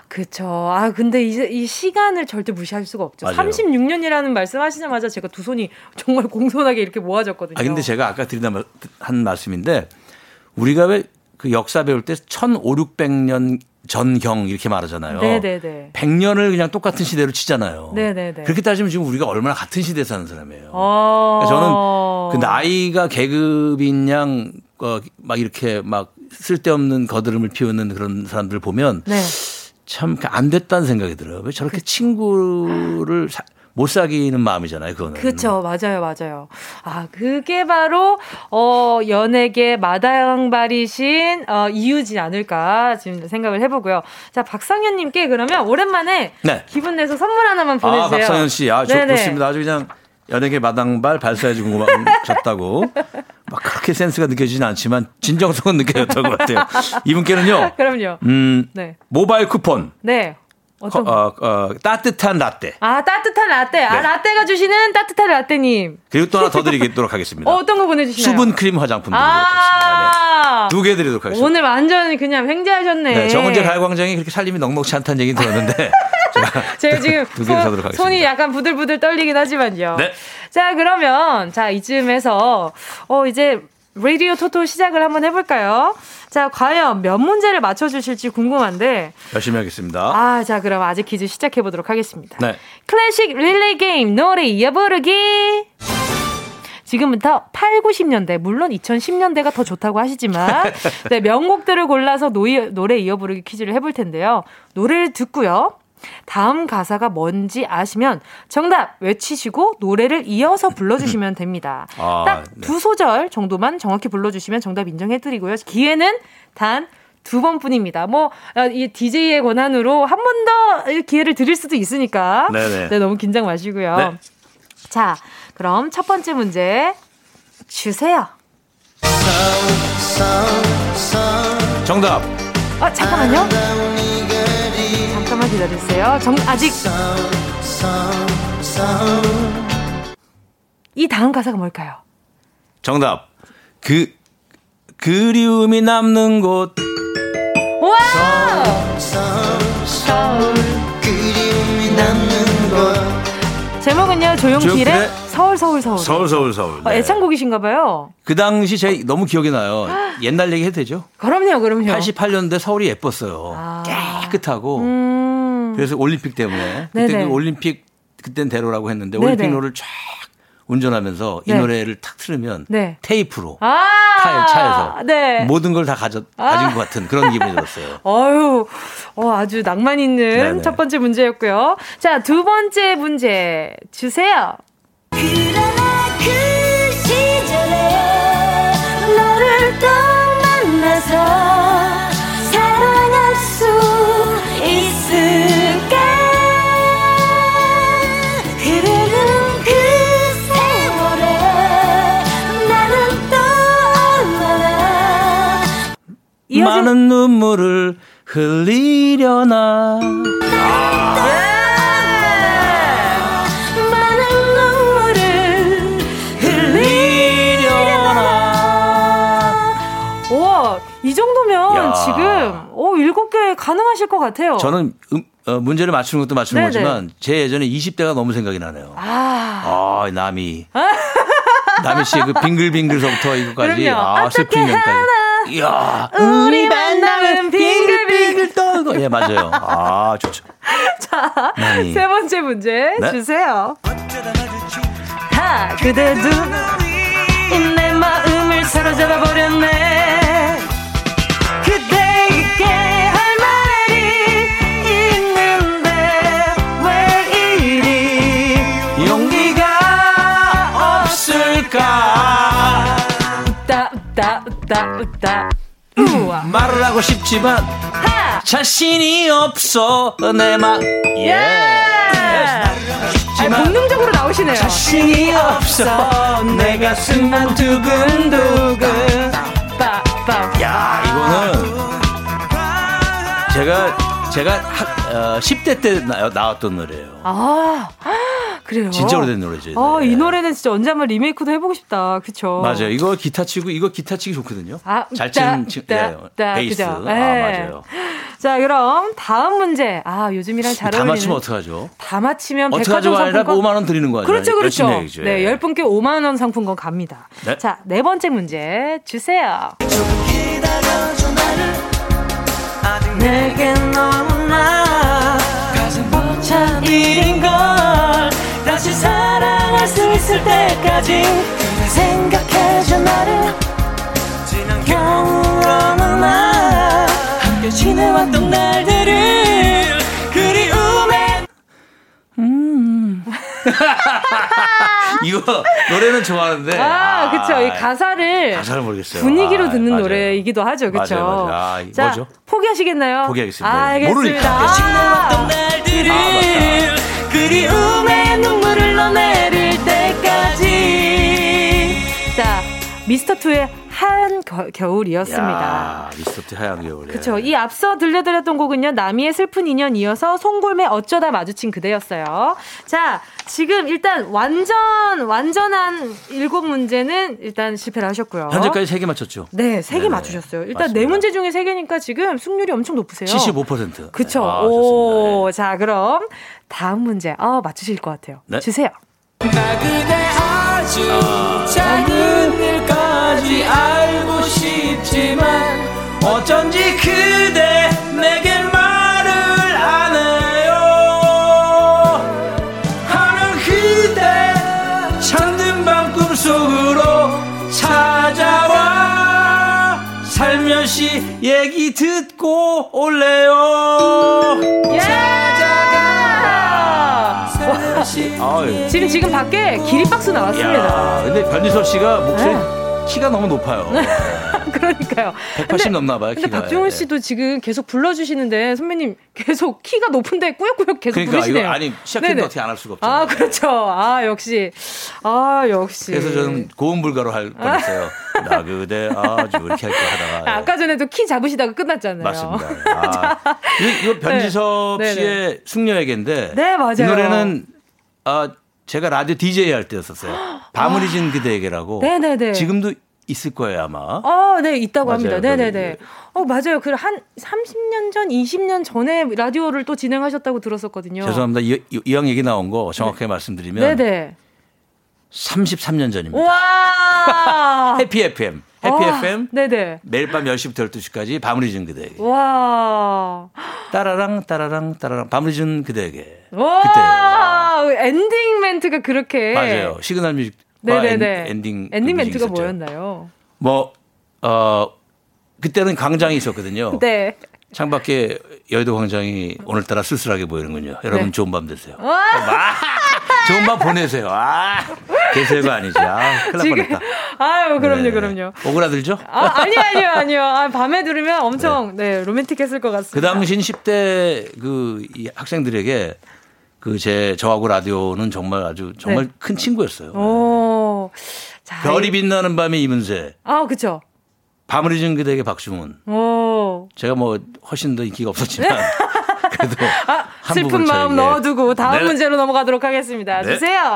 [SPEAKER 1] 그쵸. 아, 근데 이, 이 시간을 절대 무시할 수가 없죠.
[SPEAKER 7] 맞아요.
[SPEAKER 1] 36년이라는 말씀 하시자마자 제가 두 손이 정말 공손하게 이렇게 모아졌거든요.
[SPEAKER 7] 아 근데 제가 아까 드린다 말- 한 말씀인데 우리가 왜 그 역사 배울 때 1500년 전경 이렇게 말하잖아요.
[SPEAKER 1] 네네네.
[SPEAKER 7] 100년을 그냥 똑같은 시대로 치잖아요.
[SPEAKER 1] 네네네.
[SPEAKER 7] 그렇게 따지면 지금 우리가 얼마나 같은 시대에 사는 사람이에요.
[SPEAKER 1] 어.
[SPEAKER 7] 그러니까 저는 그 나이가 계급인 양, 어, 막 이렇게 막 쓸데없는 거드름을 피우는 그런 사람들 보면
[SPEAKER 1] 네.
[SPEAKER 7] 참안 됐다는 생각이 들어요. 왜 저렇게 친구를 사- 못 사귀는 마음이잖아요, 그거는.
[SPEAKER 1] 그쵸, 맞아요, 맞아요. 아, 그게 바로, 어, 연예계 마당발이신, 어, 이유지 않을까, 지금 생각을 해 보고요. 자, 박상현 님께 그러면 오랜만에
[SPEAKER 7] 네.
[SPEAKER 1] 기분 내서 선물 하나만 보내 주세요.
[SPEAKER 7] 아, 박상현 씨. 아, 좋. 좋습니다. 아주 그냥 연예계 마당발 발사해주 궁금하셨다고. 막 그렇게 센스가 느껴지진 않지만 진정성은 느껴졌던 것 같아요. 이분께는요.
[SPEAKER 1] 그럼요.
[SPEAKER 7] 음,
[SPEAKER 1] 네.
[SPEAKER 7] 모바일 쿠폰.
[SPEAKER 1] 네. 어떤 거?
[SPEAKER 7] 어, 어, 따뜻한 라떼.
[SPEAKER 1] 아, 따뜻한 라떼. 아,
[SPEAKER 7] 네.
[SPEAKER 1] 라떼가 주시는 따뜻한 라떼님.
[SPEAKER 7] 그리고 또 하나 더 드리도록 하겠습니다.
[SPEAKER 1] 어, 어떤 거 보내주시나요?
[SPEAKER 7] 수분 크림 화장품 드리도록 하겠습니다.
[SPEAKER 1] 아,
[SPEAKER 7] 네. 두개 드리도록 하겠습니다.
[SPEAKER 1] 오늘 완전 그냥 횡재하셨네.
[SPEAKER 7] 네, 정은재 가요광장이 그렇게 살림이 넉넉치 않다는 얘기 들었는데 제가
[SPEAKER 1] 제가 지금
[SPEAKER 7] 두 개를 사도록 하겠습니다.
[SPEAKER 1] 손이 약간 부들부들 떨리긴 하지만요.
[SPEAKER 7] 네.
[SPEAKER 1] 자, 그러면 자, 이쯤에서 어 이제 라디오 토토 시작을 한번 해 볼까요? 자, 과연 몇 문제를 맞춰 주실지 궁금한데.
[SPEAKER 7] 열심히 하겠습니다.
[SPEAKER 1] 아, 자, 그럼 아직 퀴즈 시작해 보도록 하겠습니다.
[SPEAKER 7] 네.
[SPEAKER 1] 클래식 릴레이 게임 노래 이어 부르기. 지금부터 8, 90년대, 물론 2010년대가 더 좋다고 하시지만, 네, 명곡들을 골라서 노이, 노래 이어 부르기 퀴즈를 해볼 텐데요. 노래를 듣고요. 다음 가사가 뭔지 아시면 정답 외치시고 노래를 이어서 불러주시면 됩니다.
[SPEAKER 7] 아,
[SPEAKER 1] 딱
[SPEAKER 7] 네.
[SPEAKER 1] 두 소절 정도만 정확히 불러주시면 정답 인정해드리고요. 기회는 단 두 번뿐입니다. 뭐, 어, 이 DJ의 권한으로 한 번 더 기회를 드릴 수도 있으니까.
[SPEAKER 7] 네네.
[SPEAKER 1] 네, 너무 긴장 마시고요.
[SPEAKER 7] 네.
[SPEAKER 1] 자, 그럼 첫 번째 문제 주세요.
[SPEAKER 7] 정답.
[SPEAKER 1] 어, 잠깐만요. 기다려주세요. 정, 아직. 이 다음 가사가 뭘까요?
[SPEAKER 7] 정답. 그 그리움이 남는 곳.
[SPEAKER 1] 와!
[SPEAKER 6] 그리움이 남는 곳
[SPEAKER 1] 제목은요, 조용필의 서울, 서울, 서울.
[SPEAKER 7] 서울 서울 서울.
[SPEAKER 1] 어,
[SPEAKER 7] 네.
[SPEAKER 1] 애창곡이신가 봐요.
[SPEAKER 7] 그 당시 제 너무 기억이 나요. 옛날 얘기 해도 되죠?
[SPEAKER 1] 그럼요, 그럼요.
[SPEAKER 7] 88년대 서울이 예뻤어요.
[SPEAKER 1] 아.
[SPEAKER 7] 깨끗하고.
[SPEAKER 1] 음.
[SPEAKER 7] 그래서 올림픽 때문에 그때
[SPEAKER 1] 네네.
[SPEAKER 7] 그 올림픽 그땐 대로라고 했는데
[SPEAKER 1] 네네.
[SPEAKER 7] 올림픽로를 쫙 운전하면서 이
[SPEAKER 1] 네.
[SPEAKER 7] 노래를 탁 틀으면
[SPEAKER 1] 네.
[SPEAKER 7] 테이프로
[SPEAKER 1] 아!
[SPEAKER 7] 타일 차에서
[SPEAKER 1] 네.
[SPEAKER 7] 모든 걸 다 가져 가진 것 같은 그런 기분이 들었어요.
[SPEAKER 1] 어유, 어, 아주 낭만 있는
[SPEAKER 7] 네네.
[SPEAKER 1] 첫 번째 문제였고요. 자, 두 번째 문제 주세요.
[SPEAKER 11] 그
[SPEAKER 7] 많은 눈물을 흘리려나.
[SPEAKER 11] 많은 눈물을
[SPEAKER 7] 흘리려나.
[SPEAKER 1] 우와, 이 정도면
[SPEAKER 7] 야.
[SPEAKER 1] 지금, 오, 일곱 개 가능하실 것 같아요.
[SPEAKER 7] 저는 음, 어, 문제를 맞추는 것도 맞추는
[SPEAKER 1] 네네.
[SPEAKER 7] 거지만 제 예전에 20대가 너무 생각이 나네요.
[SPEAKER 1] 아,
[SPEAKER 7] 아, 남이. 남이 씨의 그 빙글빙글서부터 이거까지. 아,
[SPEAKER 1] 어떻게
[SPEAKER 7] 슬프면까지. 이야.
[SPEAKER 1] 우리 만남은 빙글빙글
[SPEAKER 7] 떠. 예, 맞아요. 아, 좋죠.
[SPEAKER 1] 자,
[SPEAKER 7] 남이.
[SPEAKER 1] 세 번째 문제
[SPEAKER 7] 네.
[SPEAKER 1] 주세요. 하, 그대도 내 마음을 사로잡아 버렸네. 그대에게 할 말이 있는데 왜 이리
[SPEAKER 7] 용기가 없을까?
[SPEAKER 1] 웃다 웃다 웃다 웃다 우와
[SPEAKER 7] 말을 하고 싶지만
[SPEAKER 1] 하!
[SPEAKER 7] 자신이 없어 내 맘. 예.
[SPEAKER 1] 아, 본능적으로 나오시네요.
[SPEAKER 7] 자신이 없어 내 가슴만 두근두근. 야, 이거는 제가 제가 학, 어, 10대 때 나, 나왔던 노래예요.
[SPEAKER 1] 아, 그래요.
[SPEAKER 7] 진짜 오래된 노래죠. 이
[SPEAKER 1] 아,
[SPEAKER 7] 노래.
[SPEAKER 1] 이 노래는 진짜 언제 한번 리메이크도 해보고 싶다. 그쵸?
[SPEAKER 7] 맞아요. 이거 기타 치고 이거 기타 치기 좋거든요.
[SPEAKER 1] 아,
[SPEAKER 7] 잘
[SPEAKER 1] 따,
[SPEAKER 7] 치는 친,
[SPEAKER 1] 따,
[SPEAKER 7] 네,
[SPEAKER 1] 따,
[SPEAKER 7] 베이스.
[SPEAKER 1] 그죠?
[SPEAKER 7] 아,
[SPEAKER 1] 네.
[SPEAKER 7] 맞아요.
[SPEAKER 1] 자, 그럼 다음 문제. 아, 요즘이랑
[SPEAKER 7] 잘다
[SPEAKER 1] 어울리는.
[SPEAKER 7] 맞추면 어떡하죠?
[SPEAKER 1] 다 맞히면 백화점 상품권.
[SPEAKER 7] 5만 원 드리는 거죠.
[SPEAKER 1] 그렇죠, 그렇죠.
[SPEAKER 7] 열심히 해야죠.
[SPEAKER 1] 네,
[SPEAKER 7] 예.
[SPEAKER 1] 열 분께 5만 원 상품권 갑니다.
[SPEAKER 7] 네.
[SPEAKER 1] 자, 네 번째 문제 주세요.
[SPEAKER 12] 내겐 너무나 할 수 있을 때까지 생각해줘 나를 지난 겨울 어느 날 함께 지내왔던 날들을 그리움에
[SPEAKER 7] 이거 노래는 좋아하는데.
[SPEAKER 1] 아, 그쵸. 이 가사를
[SPEAKER 7] 가사를 모르겠어요.
[SPEAKER 1] 분위기로
[SPEAKER 7] 아,
[SPEAKER 1] 듣는
[SPEAKER 7] 맞아요.
[SPEAKER 1] 노래이기도 하죠. 그쵸.
[SPEAKER 7] 맞아요, 맞아요. 아, 이거
[SPEAKER 1] 자,
[SPEAKER 7] 뭐죠?
[SPEAKER 1] 포기하시겠나요?
[SPEAKER 7] 포기하겠습니다.
[SPEAKER 1] 아, 알겠습니다.
[SPEAKER 7] 모르니까.
[SPEAKER 1] 아,
[SPEAKER 12] 지내왔던 날들을 그리움에 눈물을 흘러내릴 때까지
[SPEAKER 1] 자, 미스터2의 하얀 겨, 겨울이었습니다.
[SPEAKER 7] 야, 미스터 하얀 겨울.
[SPEAKER 1] 그쵸. 이 앞서 들려드렸던 곡은요, 나미의 슬픈 인연 이어서 송골매 어쩌다 마주친 그대였어요. 자, 지금 일단 완전, 완전한 일곱 문제는 일단 실패를 하셨고요.
[SPEAKER 7] 현재까지 세 개 맞췄죠?
[SPEAKER 1] 네, 세 개. 맞추셨어요. 일단. 네 문제 중에 세 개니까 지금 승률이 엄청 높으세요.
[SPEAKER 7] 75%.
[SPEAKER 1] 그쵸.
[SPEAKER 7] 아,
[SPEAKER 1] 오, 자, 그럼 다음 문제. 아, 맞추실 것 같아요.
[SPEAKER 7] 네.
[SPEAKER 1] 주세요.
[SPEAKER 12] 나 그대 아주 작은 일까지 알고 싶지만 어쩐지 그대 내게 말을 안 해요. 하면 그대 잠든 밤 꿈속으로 찾아와. 살며시 얘기 듣고 올래요. 살 며시
[SPEAKER 7] 아유.
[SPEAKER 1] 지금, 지금 밖에 기립박수 나왔습니다.
[SPEAKER 7] 야, 근데 변지섭 씨가 목소리
[SPEAKER 1] 네.
[SPEAKER 7] 키가 너무 높아요.
[SPEAKER 1] 그러니까요.
[SPEAKER 7] 180 넘나 봐요,
[SPEAKER 1] 근데
[SPEAKER 7] 키가.
[SPEAKER 1] 박종훈
[SPEAKER 7] 예.
[SPEAKER 1] 씨도 지금 계속 불러주시는데 선배님 계속 키가 높은데 꾸역꾸역 계속
[SPEAKER 7] 그러니까
[SPEAKER 1] 부르시네요.
[SPEAKER 7] 이거 아니 시작했는데. 어떻게 안 할 수가 없잖아요.
[SPEAKER 1] 아 그렇죠. 아 역시. 아 역시.
[SPEAKER 7] 그래서 저는 고음 불가로 할 뻔했어요. 나 그대 아주 이렇게 할거 하다가.
[SPEAKER 1] 아, 아까 전에도 키 잡으시다가 끝났잖아요.
[SPEAKER 7] 맞습니다. 아, 이- 이거 변지섭
[SPEAKER 1] 네.
[SPEAKER 7] 씨의 숙녀에게인데
[SPEAKER 1] 네, 맞아요.
[SPEAKER 7] 이 노래는 아 제가 라디오 DJ 할 때였었어요. 밤을 잊은 그대에게라고.
[SPEAKER 1] 네네네.
[SPEAKER 7] 지금도 있을 거예요 아마.
[SPEAKER 1] 어, 네, 있다고
[SPEAKER 7] 맞아요.
[SPEAKER 1] 합니다. 네네네. 어, 맞아요. 그 한 30년 전, 20년 전에 라디오를 또 진행하셨다고 들었었거든요.
[SPEAKER 7] 죄송합니다. 이, 이- 이왕 얘기 나온 거 정확하게 말씀드리면
[SPEAKER 1] 네네.
[SPEAKER 7] 33년 전입니다.
[SPEAKER 1] 와!
[SPEAKER 7] 해피 FM. 해피
[SPEAKER 1] 아,
[SPEAKER 7] FM.
[SPEAKER 1] 네네.
[SPEAKER 7] 매일 밤 10시부터 12시까지 밤을 잊은 그대에게.
[SPEAKER 1] 와.
[SPEAKER 7] 따라랑 따라랑 따라랑 밤을 잊은 그대에게.
[SPEAKER 1] 와. 엔딩 멘트가 그렇게.
[SPEAKER 7] 맞아요. 시그널 뮤직
[SPEAKER 1] 네네네.
[SPEAKER 7] 엔, 딩
[SPEAKER 1] 엔딩 멘트가
[SPEAKER 7] 있었죠.
[SPEAKER 1] 뭐였나요?
[SPEAKER 7] 뭐, 어, 그때는 광장이 있었거든요.
[SPEAKER 1] 네.
[SPEAKER 7] 창밖에 여의도 광장이 오늘따라 쓸쓸하게 보이는군요. 여러분
[SPEAKER 1] 네.
[SPEAKER 7] 좋은 밤 되세요.
[SPEAKER 1] 와.
[SPEAKER 7] 좋은 밤 보내세요. 아, 계세요가 아니지. 아, 큰일 날. 뻔했다.
[SPEAKER 1] 아유, 그럼요,
[SPEAKER 7] 네.
[SPEAKER 1] 그럼요.
[SPEAKER 7] 오그라들죠?
[SPEAKER 1] 아, 아니요, 아니요, 아니요. 아, 밤에 들으면 엄청, 네, 로맨틱했을 것 같습니다.
[SPEAKER 7] 그 당신 10대 그이 학생들에게 그 제 저하고 라디오는 정말 아주 정말
[SPEAKER 1] 네.
[SPEAKER 7] 큰 친구였어요.
[SPEAKER 1] 오. 자.
[SPEAKER 7] 별이 빛나는 밤에 이문세,
[SPEAKER 1] 아, 그쵸.
[SPEAKER 7] 밤을 잊은 그대에게 박주문.
[SPEAKER 1] 오.
[SPEAKER 7] 제가 뭐 훨씬 더 인기가 없었지만 그래도 한
[SPEAKER 1] 아, 슬픈
[SPEAKER 7] 부분
[SPEAKER 1] 마음
[SPEAKER 7] 저에게.
[SPEAKER 1] 넣어두고 다음
[SPEAKER 7] 네.
[SPEAKER 1] 문제로 넘어가도록 하겠습니다.
[SPEAKER 7] 네.
[SPEAKER 1] 주세요.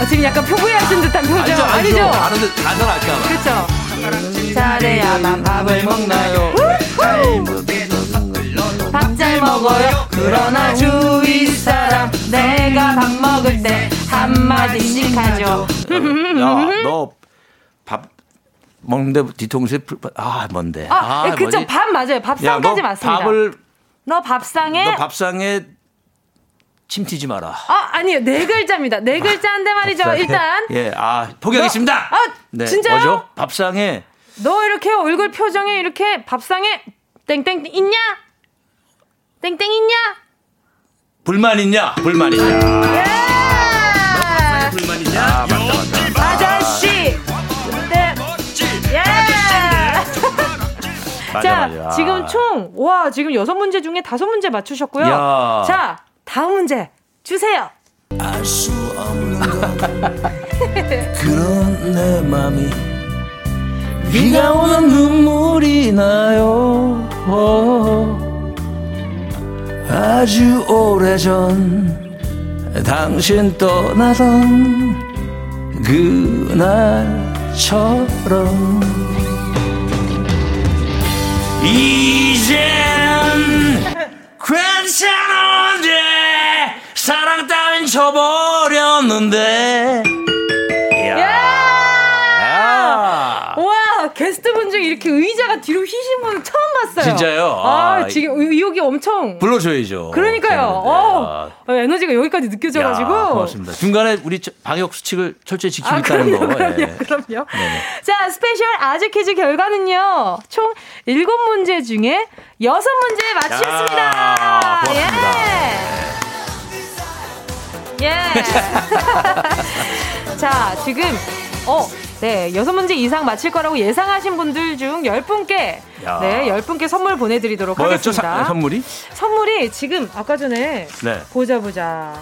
[SPEAKER 1] 아, 지금 약간 표구하신 듯한 표정.
[SPEAKER 7] 아니죠,
[SPEAKER 1] 아니죠?
[SPEAKER 7] 아니죠. 아는데 안전 알까 봐.
[SPEAKER 1] 그렇죠. 잘해야만 밥을 먹나요? 밥 잘 먹어요. 그러나 주위 사람 내가 밥 먹을 때 한마디씩 하죠.
[SPEAKER 7] 야, 너밥 먹는데 뒤통수에 불, 아, 뭔데?
[SPEAKER 1] 아, 예, 그쵸.
[SPEAKER 7] 뭐지?
[SPEAKER 1] 밥 맞아요.
[SPEAKER 7] 야,
[SPEAKER 1] 밥상까지
[SPEAKER 7] 너
[SPEAKER 1] 맞습니다.
[SPEAKER 7] 밥을
[SPEAKER 1] 너 밥상에
[SPEAKER 7] 너 밥상에 침 튀지 마라.
[SPEAKER 1] 아, 아니요. 네 글자입니다. 네 글자인데 말이죠.
[SPEAKER 7] 밥상에.
[SPEAKER 1] 일단
[SPEAKER 7] 예, 아, 포기하겠습니다.
[SPEAKER 1] 너- 아, 진짜요?
[SPEAKER 7] 뭐죠? 밥상에
[SPEAKER 1] 너 이렇게 얼굴 표정에 이렇게 밥상에 땡땡 있냐? 땡땡 있냐?
[SPEAKER 7] 불만 있냐? 불만 있냐?
[SPEAKER 1] 예!
[SPEAKER 7] 불만 있냐? 아, 맞다, 맞다.
[SPEAKER 1] 아저씨. 네. 예!
[SPEAKER 7] 맞아,
[SPEAKER 1] 자,
[SPEAKER 7] 맞아.
[SPEAKER 1] 지금 총, 와, 지금 여섯 문제 중에 다섯 문제 맞추셨고요.
[SPEAKER 7] 야.
[SPEAKER 1] 자, 다음 문제 주세요.
[SPEAKER 12] 알 수 없는 건 그런 내 맘이 비가 오는 눈물이 나요 아주 오래전 당신 떠나던 그날처럼. 이젠 괜찮은데 사랑 따윈 쳐버렸는데.
[SPEAKER 1] 와, 중에 이렇게 의자가 뒤로 휘신 분 처음 봤어요.
[SPEAKER 7] 진짜요?
[SPEAKER 1] 아,
[SPEAKER 7] 아,
[SPEAKER 1] 지금 의- 의욕이 엄청.
[SPEAKER 7] 불러줘야죠.
[SPEAKER 1] 그러니까요.
[SPEAKER 7] 재밌는데.
[SPEAKER 1] 어, 어, 에너지가 여기까지 느껴져가지고.
[SPEAKER 7] 야, 고맙습니다. 중간에 우리 저- 방역 수칙을 철저히 지키고
[SPEAKER 1] 아,
[SPEAKER 7] 있다는
[SPEAKER 1] 그럼요,
[SPEAKER 7] 거.
[SPEAKER 1] 그럼요,
[SPEAKER 7] 예.
[SPEAKER 1] 그럼요.
[SPEAKER 7] 네네.
[SPEAKER 1] 자, 스페셜 아재 퀴즈 결과는요. 총 7문제 중에 6문제 맞추셨습니다.
[SPEAKER 7] 야,
[SPEAKER 1] 예. 예. 자, 지금 어, 네, 6문제 이상 맞힐 거라고 예상하신 분들 중 10분께
[SPEAKER 7] 야.
[SPEAKER 1] 네, 10분께 선물 보내 드리도록? 하겠습니다.
[SPEAKER 7] 사- 선물이?
[SPEAKER 1] 선물이 지금 아까 전에
[SPEAKER 7] 네.
[SPEAKER 1] 보자 보자.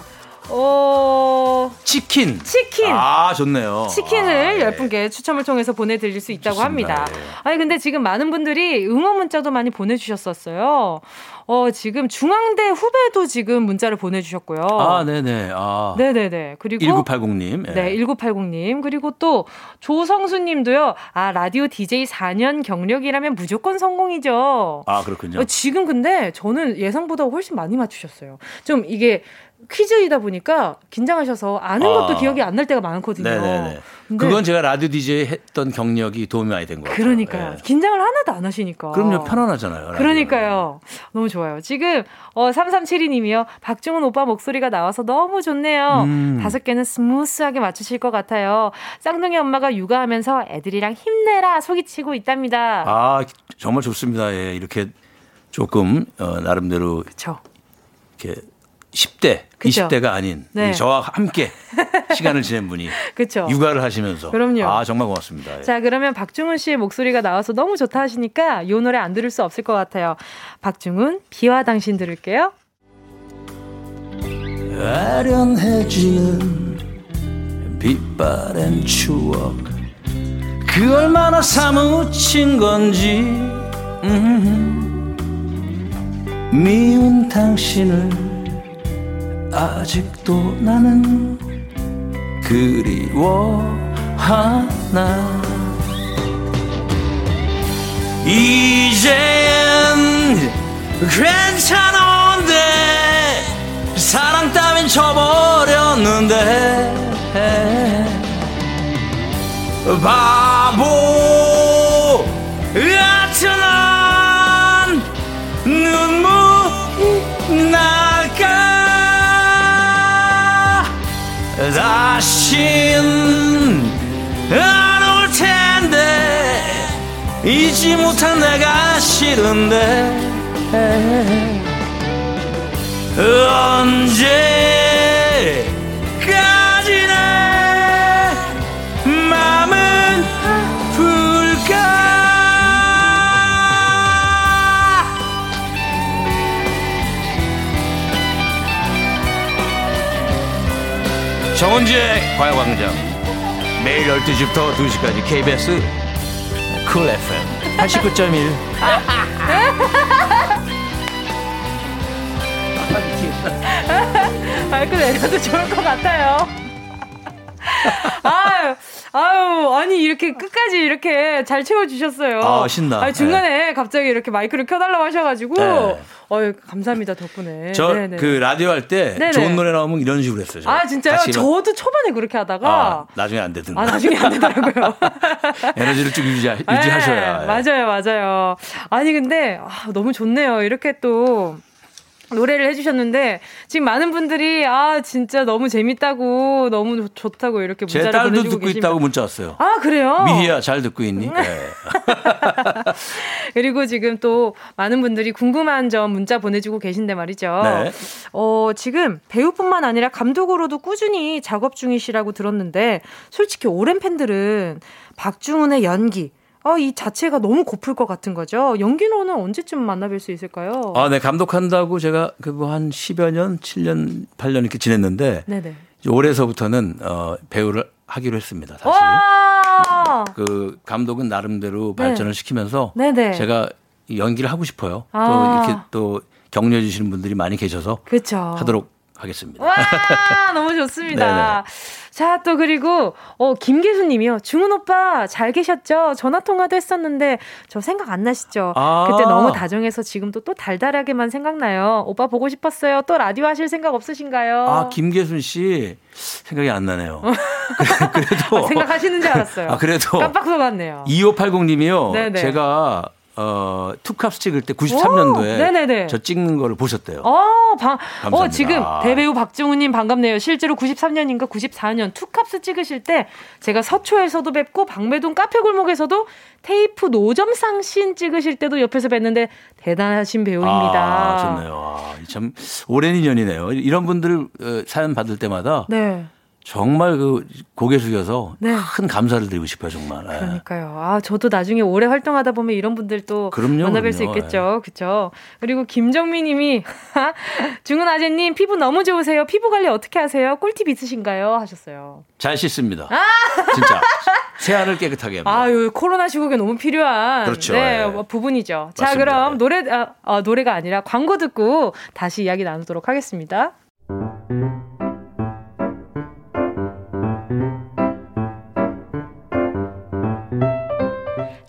[SPEAKER 1] 어,
[SPEAKER 7] 치킨.
[SPEAKER 1] 치킨.
[SPEAKER 7] 아, 좋네요.
[SPEAKER 1] 치킨을
[SPEAKER 7] 아,
[SPEAKER 1] 열 10분께 추첨을 통해서 보내드릴 수 있다고
[SPEAKER 7] 좋습니다.
[SPEAKER 1] 합니다.
[SPEAKER 7] 예.
[SPEAKER 1] 아니, 근데 지금 많은 분들이 응원 문자도 많이 보내주셨었어요. 어, 지금 중앙대 후배도 지금 문자를 보내주셨고요.
[SPEAKER 7] 아, 네네. 아.
[SPEAKER 1] 네네네. 그리고
[SPEAKER 7] 1980님. 예.
[SPEAKER 1] 네, 1980님. 그리고 또 조성수 님도요. 아, 라디오 DJ 4년 경력이라면 무조건 성공이죠.
[SPEAKER 7] 아, 그렇군요.
[SPEAKER 1] 어, 지금 근데 저는 예상보다 훨씬 많이 맞추셨어요. 좀 이게 퀴즈이다 보니까 긴장하셔서 아는
[SPEAKER 7] 아.
[SPEAKER 1] 것도 기억이 안 날 때가 많거든요.
[SPEAKER 7] 네네네. 그건 제가 라디오 DJ 했던 경력이 도움이 많이 된것 같아요.
[SPEAKER 1] 그러니까요. 긴장을 하나도 안 하시니까.
[SPEAKER 7] 그럼요, 편안하잖아요. 라디오.
[SPEAKER 1] 그러니까요. 너무 좋아요. 지금 어 3372님이요. 박중훈 오빠 목소리가 나와서 너무 좋네요.
[SPEAKER 7] 음.
[SPEAKER 1] 다섯 개는 smooth하게 맞추실 것 같아요. 쌍둥이 엄마가 육아하면서 애들이랑 힘내라 소리치고 있답니다.
[SPEAKER 7] 아, 정말 좋습니다. 예, 이렇게 조금, 어, 나름대로.
[SPEAKER 1] 그쵸.
[SPEAKER 7] 이렇게 10대,
[SPEAKER 1] 그쵸.
[SPEAKER 7] 20대가 아닌
[SPEAKER 1] 네.
[SPEAKER 7] 이 저와 함께 시간을 지낸 분이
[SPEAKER 1] 그쵸.
[SPEAKER 7] 육아를 하시면서.
[SPEAKER 1] 그럼요.
[SPEAKER 7] 아, 정말 고맙습니다. 예.
[SPEAKER 1] 자, 그러면 박중훈 씨의 목소리가 나와서 너무 좋다 하시니까 이 노래 안 들을 수 없을 것 같아요. 박중훈, 비와 당신 들을게요.
[SPEAKER 12] 아련해지는 빛바랜 추억 그 얼마나 사무친 건지 음, 미운 당신을 아직도 나는 그리워하나. 이젠 괜찮은데 사랑 따윈 쳐버렸는데. 바보 다신 안 올 텐데 잊지 못한 내가 싫은데. 언제 정은지의 가요광장. 매일 12시부터 2시까지 KBS 쿨 FM 89.1
[SPEAKER 1] 마이크 내려도 좋을 것 같아요. 아유, 아유, 아니, 이렇게 끝까지 이렇게 잘 채워주셨어요.
[SPEAKER 7] 아, 신나.
[SPEAKER 1] 아니, 중간에 갑자기 이렇게 마이크를 켜달라고 하셔가지고,
[SPEAKER 7] 네.
[SPEAKER 1] 어유 감사합니다, 덕분에.
[SPEAKER 7] 저
[SPEAKER 1] 네네.
[SPEAKER 7] 그 라디오 할때
[SPEAKER 1] 네네.
[SPEAKER 7] 좋은 노래 나오면 이런 식으로 했어요. 제가.
[SPEAKER 1] 아, 진짜요? 저도 초반에 그렇게 하다가,
[SPEAKER 7] 아, 나중에 안 되던가.
[SPEAKER 1] 아, 나중에 안 되더라고요.
[SPEAKER 7] 에너지를 좀 유지, 유지하셔야.
[SPEAKER 1] 네, 맞아요, 맞아요. 아니, 근데, 아, 너무 좋네요. 이렇게 또. 노래를 해주셨는데 지금 많은 분들이 아 진짜 너무 재밌다고 너무 좋- 좋다고 이렇게
[SPEAKER 7] 제
[SPEAKER 1] 문자를
[SPEAKER 7] 딸도
[SPEAKER 1] 보내주고
[SPEAKER 7] 듣고
[SPEAKER 1] 계십니다.
[SPEAKER 7] 있다고 문자 왔어요.
[SPEAKER 1] 아 그래요?
[SPEAKER 7] 미희야 잘 듣고 있니?
[SPEAKER 1] 음.
[SPEAKER 7] 네.
[SPEAKER 1] 그리고 지금 또 많은 분들이 궁금한 점 문자 보내주고 계신데 말이죠.
[SPEAKER 7] 네.
[SPEAKER 1] 어, 지금 배우뿐만 아니라 감독으로도 꾸준히 작업 중이시라고 들었는데 솔직히 오랜 팬들은 박중훈의 연기 어, 이 자체가 너무 고플 것 같은 거죠. 연기로는 언제쯤 만나뵐 수 있을까요?
[SPEAKER 7] 아, 네 감독한다고 제가 그뭐한 10여 년, 7년, 8년 이렇게 지냈는데
[SPEAKER 1] 네네.
[SPEAKER 7] 올해서부터는 어, 배우를 하기로 했습니다.
[SPEAKER 1] 와!
[SPEAKER 7] 그 감독은 나름대로
[SPEAKER 1] 네.
[SPEAKER 7] 발전을 시키면서
[SPEAKER 1] 네네.
[SPEAKER 7] 제가 이 연기를 하고 싶어요.
[SPEAKER 1] 아.
[SPEAKER 7] 또 이렇게 또 격려해 주시는 분들이 많이 계셔서
[SPEAKER 1] 그쵸.
[SPEAKER 7] 하도록 하겠습니다.
[SPEAKER 1] 와, 너무 좋습니다. 자, 또 그리고, 어, 김계수 님이요. 중훈 오빠 잘 계셨죠? 전화통화도 했었는데, 저 생각 안 나시죠?
[SPEAKER 7] 아.
[SPEAKER 1] 그때 너무 다정해서 지금도 또 달달하게만 생각나요. 오빠 보고 싶었어요. 또 라디오 하실 생각 없으신가요?
[SPEAKER 7] 아, 김계순 씨 생각이 안 나네요. 그래, 도
[SPEAKER 1] 아, 생각하시는 줄 알았어요.
[SPEAKER 7] 아, 그래도
[SPEAKER 1] 깜빡 속았네요.
[SPEAKER 7] 2580 님이요.
[SPEAKER 1] 네네.
[SPEAKER 7] 제가 어, 투캅스 찍을 때 93년도에
[SPEAKER 1] 오.
[SPEAKER 7] 저 찍는 거를 보셨대요.
[SPEAKER 1] 어, 방, 어. 지금 대배우 박중훈님 반갑네요. 실제로 93년인가 94년 투캅스 찍으실 때 제가 서초에서도 뵙고 방배동 카페 골목에서도 테이프 노점상 씬 찍으실 때도 옆에서 뵀는데 대단하신 배우입니다.
[SPEAKER 7] 아, 좋네요. 아, 참 오랜 인연이네요. 이런 분들 어, 사연 받을 때마다
[SPEAKER 1] 네.
[SPEAKER 7] 정말 그 고개 숙여서
[SPEAKER 1] 네.
[SPEAKER 7] 큰 감사를 드리고 싶어요, 정말. 예.
[SPEAKER 1] 그러니까요. 아, 저도 나중에 오래 활동하다 보면 이런 분들 또
[SPEAKER 7] 그럼요,
[SPEAKER 1] 만나뵐 수
[SPEAKER 7] 그럼요.
[SPEAKER 1] 있겠죠. 그쵸 그리고 김정민 님이 중은 아재님 피부 너무 좋으세요. 피부 관리 어떻게 하세요? 꿀팁 있으신가요? 하셨어요.
[SPEAKER 7] 잘 씻습니다. 진짜. 세안을 깨끗하게 합니다.
[SPEAKER 1] 아유, 코로나 시국에 너무 필요한
[SPEAKER 7] 그렇죠.
[SPEAKER 1] 네,
[SPEAKER 7] 예.
[SPEAKER 1] 뭐 부분이죠. 자,
[SPEAKER 7] 맞습니다.
[SPEAKER 1] 그럼 노래 아, 아, 노래가 아니라 광고 듣고 다시 이야기 나누도록 하겠습니다.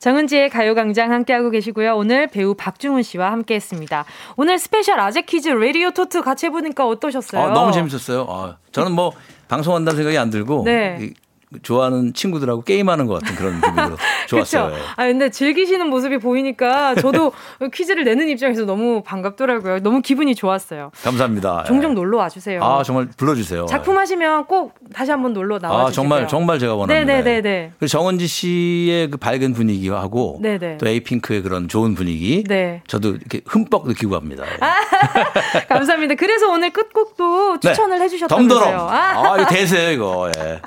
[SPEAKER 1] 정은지의 가요광장 함께하고 계시고요. 오늘 배우 박중훈 씨와 함께했습니다. 오늘 스페셜 아재 퀴즈 라디오 토트 같이 해보니까 어떠셨어요?
[SPEAKER 7] 아, 너무 재밌었어요. 아, 저는 뭐 방송한다는 생각이 안 들고
[SPEAKER 1] 네.
[SPEAKER 7] 이, 좋아하는 친구들하고 게임하는 것 같은 그런 기분으로 좋았어요.
[SPEAKER 1] 그쵸? 아 근데 즐기시는 모습이 보이니까 저도 퀴즈를 내는 입장에서 너무 반갑더라고요. 너무 기분이 좋았어요.
[SPEAKER 7] 감사합니다.
[SPEAKER 1] 종종
[SPEAKER 7] 예.
[SPEAKER 1] 놀러 와주세요.
[SPEAKER 7] 아 정말 불러주세요.
[SPEAKER 1] 작품 하시면 꼭 다시 한번 놀러 나와주세요.
[SPEAKER 7] 아 정말 정말 제가 원합니다.
[SPEAKER 1] 네네네네.
[SPEAKER 7] 그리고 정은지 씨의 그 밝은 분위기하고
[SPEAKER 1] 네네.
[SPEAKER 7] 또 에이핑크의 그런 좋은 분위기
[SPEAKER 1] 네.
[SPEAKER 7] 저도 이렇게 흠뻑 느끼고 갑니다. 예.
[SPEAKER 1] 감사합니다. 그래서 오늘 끝곡도
[SPEAKER 7] 네.
[SPEAKER 1] 추천을 해주셨다면서요.
[SPEAKER 7] 덤더럼. 아, 이거 대세요 이거. 예.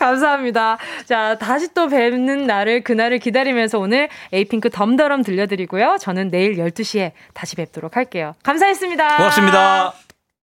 [SPEAKER 1] 감사합니다. 자, 다시 또 뵙는 날을, 그날을 기다리면서 오늘 에이핑크 덤더럼 들려드리고요. 저는 내일 12시에 다시 뵙도록 할게요. 감사했습니다.
[SPEAKER 7] 고맙습니다.